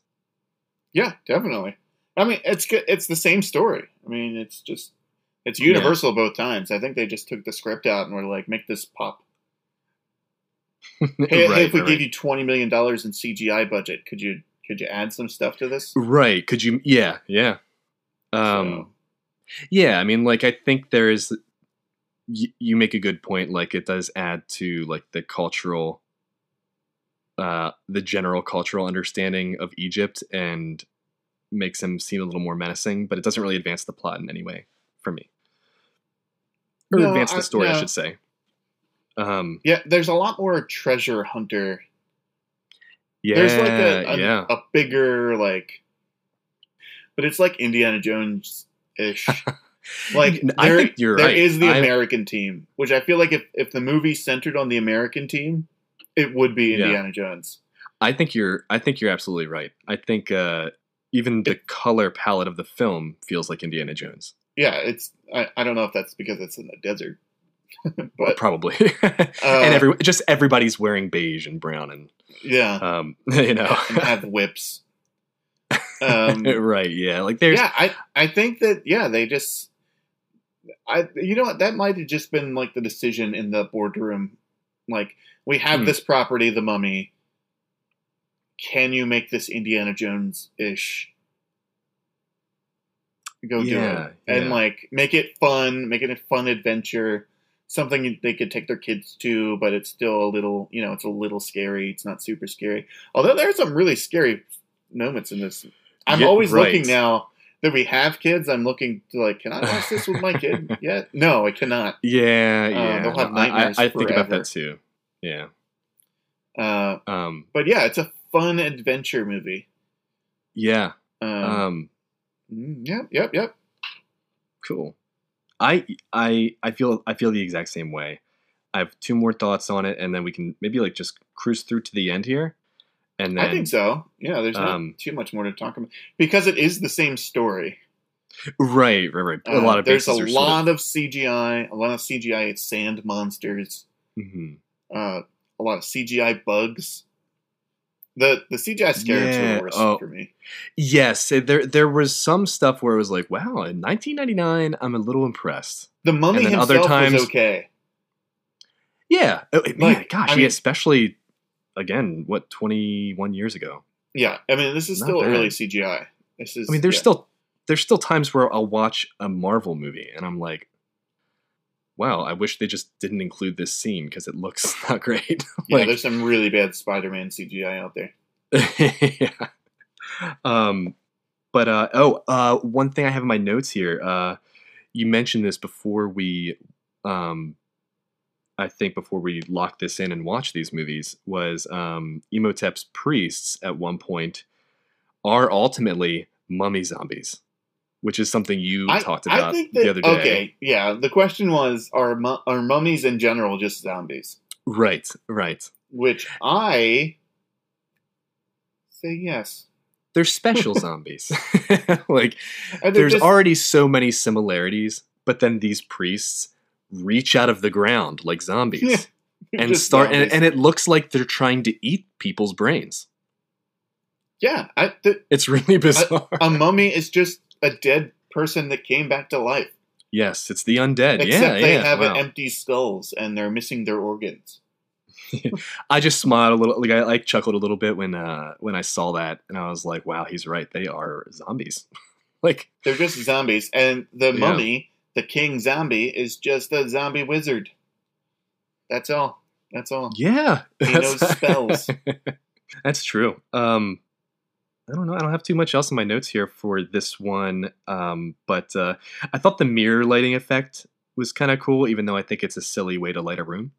Yeah, definitely. I mean, it's. It's the same story. I mean, it's just it's universal both times. I think they just took the script out and were like, make this pop. Hey, hey, if we right, gave you twenty million dollars in CGI budget, could you could you add some stuff to this? right. Could you? Yeah, yeah. Um, Yeah, I mean, like I think there is. Y- you make a good point. Like it does add to like the cultural, uh, the general cultural understanding of Egypt, and makes him seem a little more menacing. But it doesn't really advance the plot in any way for me, or No, advance the story, I no. should say. Um, yeah, there's a lot more treasure hunter. yeah, there's like a, a, yeah, a bigger like, but it's like Indiana Jones ish. Like I there- think you're there right. is the I- American team, which I feel like if if the movie centered on the American team, it would be Yeah. Indiana Jones. I think you're I think you're absolutely right. I think uh, even the color palette of the film feels like Indiana Jones. Yeah, it's. I, I don't know if that's because it's in the desert, but Probably, Uh, and every just everybody's wearing beige and brown and yeah, um, you know, and have whips. Um, right? Yeah, like there's yeah, I I think that yeah, they just. I you know what that might have just been like the decision in the boardroom, like we have Hmm. this property, the Mummy. Can you make this Indiana Jones ish? Go do Yeah, it and yeah. like make it fun, make it a fun adventure, something they could take their kids to, but it's still a little, you know, it's a little scary. It's not super scary, although there are some really scary moments in this. I'm Yeah, always right. looking now that we have kids. I'm looking to like, can I watch this with my kid yet? No, I cannot. yeah, Uh, yeah. they'll have I- I, nightmares I think about that too. Yeah. Uh, Um. but yeah, it's a fun adventure movie. Yeah. Um, Um. mm, yep, yep, yep. Cool. I I I feel I feel the exact same way. I have two more thoughts on it, and then we can maybe like just cruise through to the end here, and then I think so. Yeah, there's not um, too much more to talk about because it is the same story. right, right, right. A Uh, lot of there's a lot of CGI, a lot of CGI. It's sand monsters, hmm uh, a lot of CGI bugs. The the CGI scarabs Yeah, were the worst oh. for me. Yes, there there was some stuff where it was like, wow, in 1999, I'm a little impressed. The mummy himself other times- was okay. Yeah, oh, man, Like, gosh, I mean- especially again, what 21 years ago. Yeah, I mean this is Not still bad. early CGI. This is. I mean, there's yeah. still there's still times where I'll watch a Marvel movie and I'm like, wow, I wish they just didn't include this scene because it looks not great. yeah. There's some really bad Spider-Man CGI out there. yeah. Um, but uh, oh, uh, one thing I have in my notes here. Uh, you mentioned this before we, um, I think before we lock this in and watch these movies was um, Imhotep's priests at one point are ultimately mummy zombies, which is something you I, talked about that, the other day. Okay, yeah. The question was, are mu- are mummies in general just zombies? Right, right. Which I say yes. They're special zombies. like there's just- already so many similarities, but then these priests reach out of the ground like zombies and start, and, zombies. and it looks like they're trying to eat people's brains. yeah, I, the, It's really bizarre. a mummy is just a dead person that came back to life. yes, it's the undead. Except yeah, they yeah. have wow. empty skulls and they're missing their organs. I just smiled a little, like I like chuckled a little bit when uh when I saw that, and I was like, "Wow, he's right. They are zombies." like, They're just zombies, and the Yeah. mummy, the king zombie, is just a zombie wizard. That's all. That's all. yeah, He knows spells. That's true. Um, I don't know. I don't have too much else in my notes here for this one. Um, but uh, I thought the mirror lighting effect was kind of cool, even though I think it's a silly way to light a room.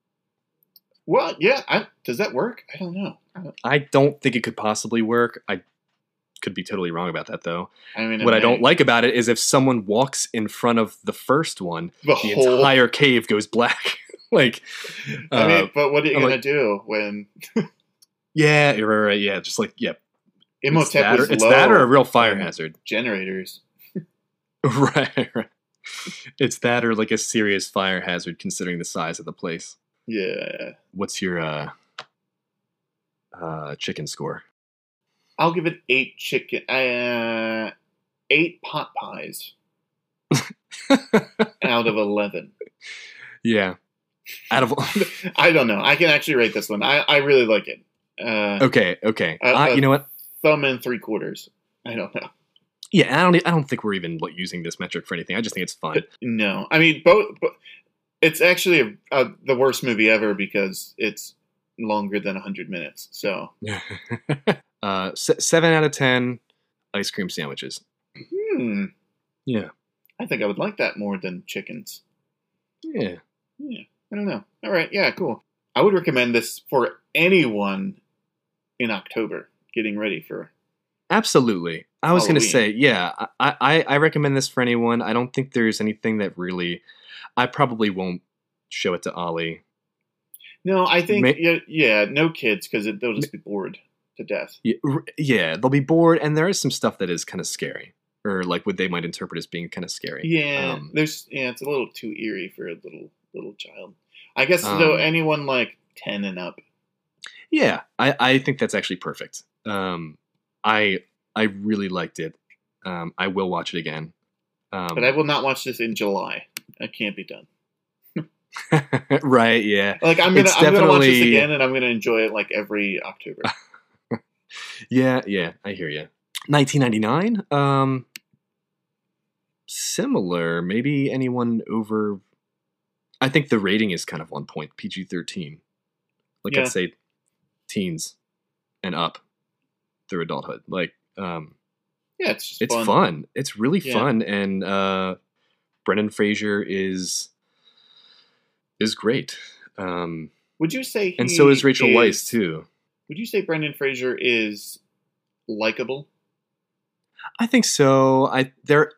Well, yeah. I, does that work? I don't know. I, don't, I don't think it could possibly work. I could be totally wrong about that, though. I mean, what I don't like about it is if someone walks in front of the first one, the the whole. entire cave goes black. like, I uh, mean, but what are you I'm gonna like- do when yeah, right, right, yeah, just like, yeah, it's that, or, it's that or a real fire hazard. generators? right, right. It's that or like a serious fire hazard considering the size of the place. Yeah, What's your uh uh chicken score? I'll give it eight chicken. Uh, eight pot pies out of eleven. yeah. Out of I don't know. I can actually rate this one. I, I really like it. Uh, Okay, okay. Uh, you know what? thumb and three quarters. I don't know. Yeah, I don't I don't think we're even like using this metric for anything. I just think it's fun. No, I mean both. It's actually a, a, the worst movie ever because it's longer than hundred minutes. So uh se- 7 out of 10 ice cream sandwiches. hmm, Yeah. I think I would like that more than chickens. Yeah. Yeah, I don't know. All right, yeah, cool. I would recommend this for anyone in October getting ready for. Absolutely. I was going to say, yeah, I, I, I recommend this for anyone. I don't think there's anything that really. I probably won't show it to Ollie. No, I think Ma- yeah, yeah no kids because they'll just be bored. To death. Yeah, yeah, they'll be bored, and there is some stuff that is kind of scary, or like what they might interpret as being kind of scary. Yeah, Um, there's yeah, it's a little too eerie for a little little child. I guess though Um, anyone like ten and up. Yeah, I, I think that's actually perfect. Um, I I really liked it. Um, I will watch it again. Um, But I will not watch this in July. That can't be done. right? Yeah, Like I'm gonna It's I'm gonna watch this again, and I'm gonna enjoy it like every October. yeah, yeah. I hear you. 1999. Um, similar. Maybe anyone over. I think the rating is kind of on point. PG 13. Like Yeah. I'd say, teens and up through adulthood. Like, um, yeah, it's just it's fun. fun. It's really Yeah. fun, and uh, Brendan Fraser is is great. Um, Would you say? and so is Rachel Weisz too. Would you say Brendan Fraser is likable? I think so. I they're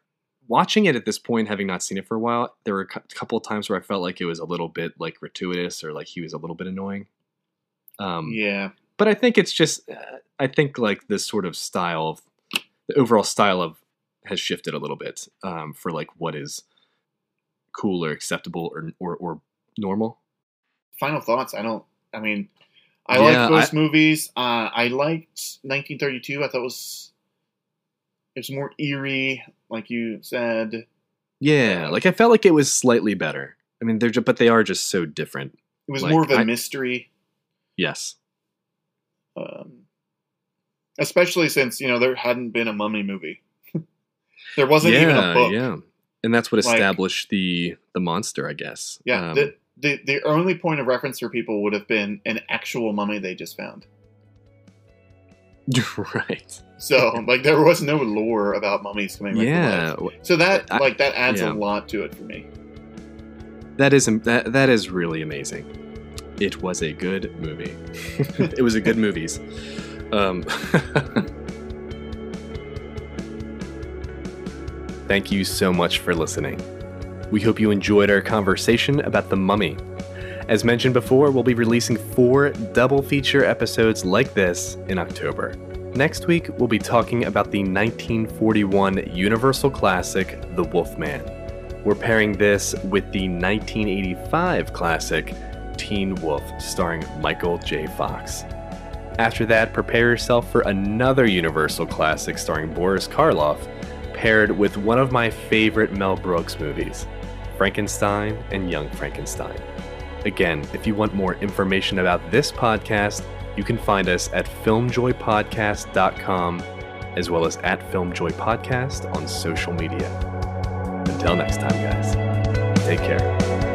watching it at this point, having not seen it for a while. There were a couple of times where I felt like it was a little bit like gratuitous or like he was a little bit annoying. Um, Yeah, but I think it's just uh, I think like this sort of style of the overall style of has shifted a little bit um, for like what is cool or acceptable or or, or normal. final thoughts. I don't. I mean, I Yeah, like ghost movies. Uh, I liked 1932. I thought it was it's more eerie, like you said. Yeah, like I felt like it was slightly better. I mean, they're just, but they are just so different. It was Like, more of a I- mystery, Yes. um, especially since you know there hadn't been a mummy movie. there wasn't yeah, even a book. yeah, and that's what Like- established the the monster, I guess. Yeah, Um, the the only point of reference for people would have been an actual mummy they just found. right. So like there was no lore about mummies coming back to Yeah, life. So that I- like that adds yeah. a lot to it for me. That is that that is really amazing. It was a good movie. it was a good movies. Um, Thank you so much for listening. We hope you enjoyed our conversation about the mummy. As mentioned before, we'll be releasing four double feature episodes like this in October. Next week, we'll be talking about the 1941 Universal classic, The Wolfman. We're pairing this with the 1985 classic, Teen Wolf, starring Michael J. Fox. After that, prepare yourself for another Universal classic starring Boris Karloff, paired with one of my favorite Mel Brooks movies, Frankenstein and Young Frankenstein. Again, if you want more information about this podcast, you can find us at filmjoypodcast.com as well as at filmjoypodcast on social media. Until next time, guys, take care.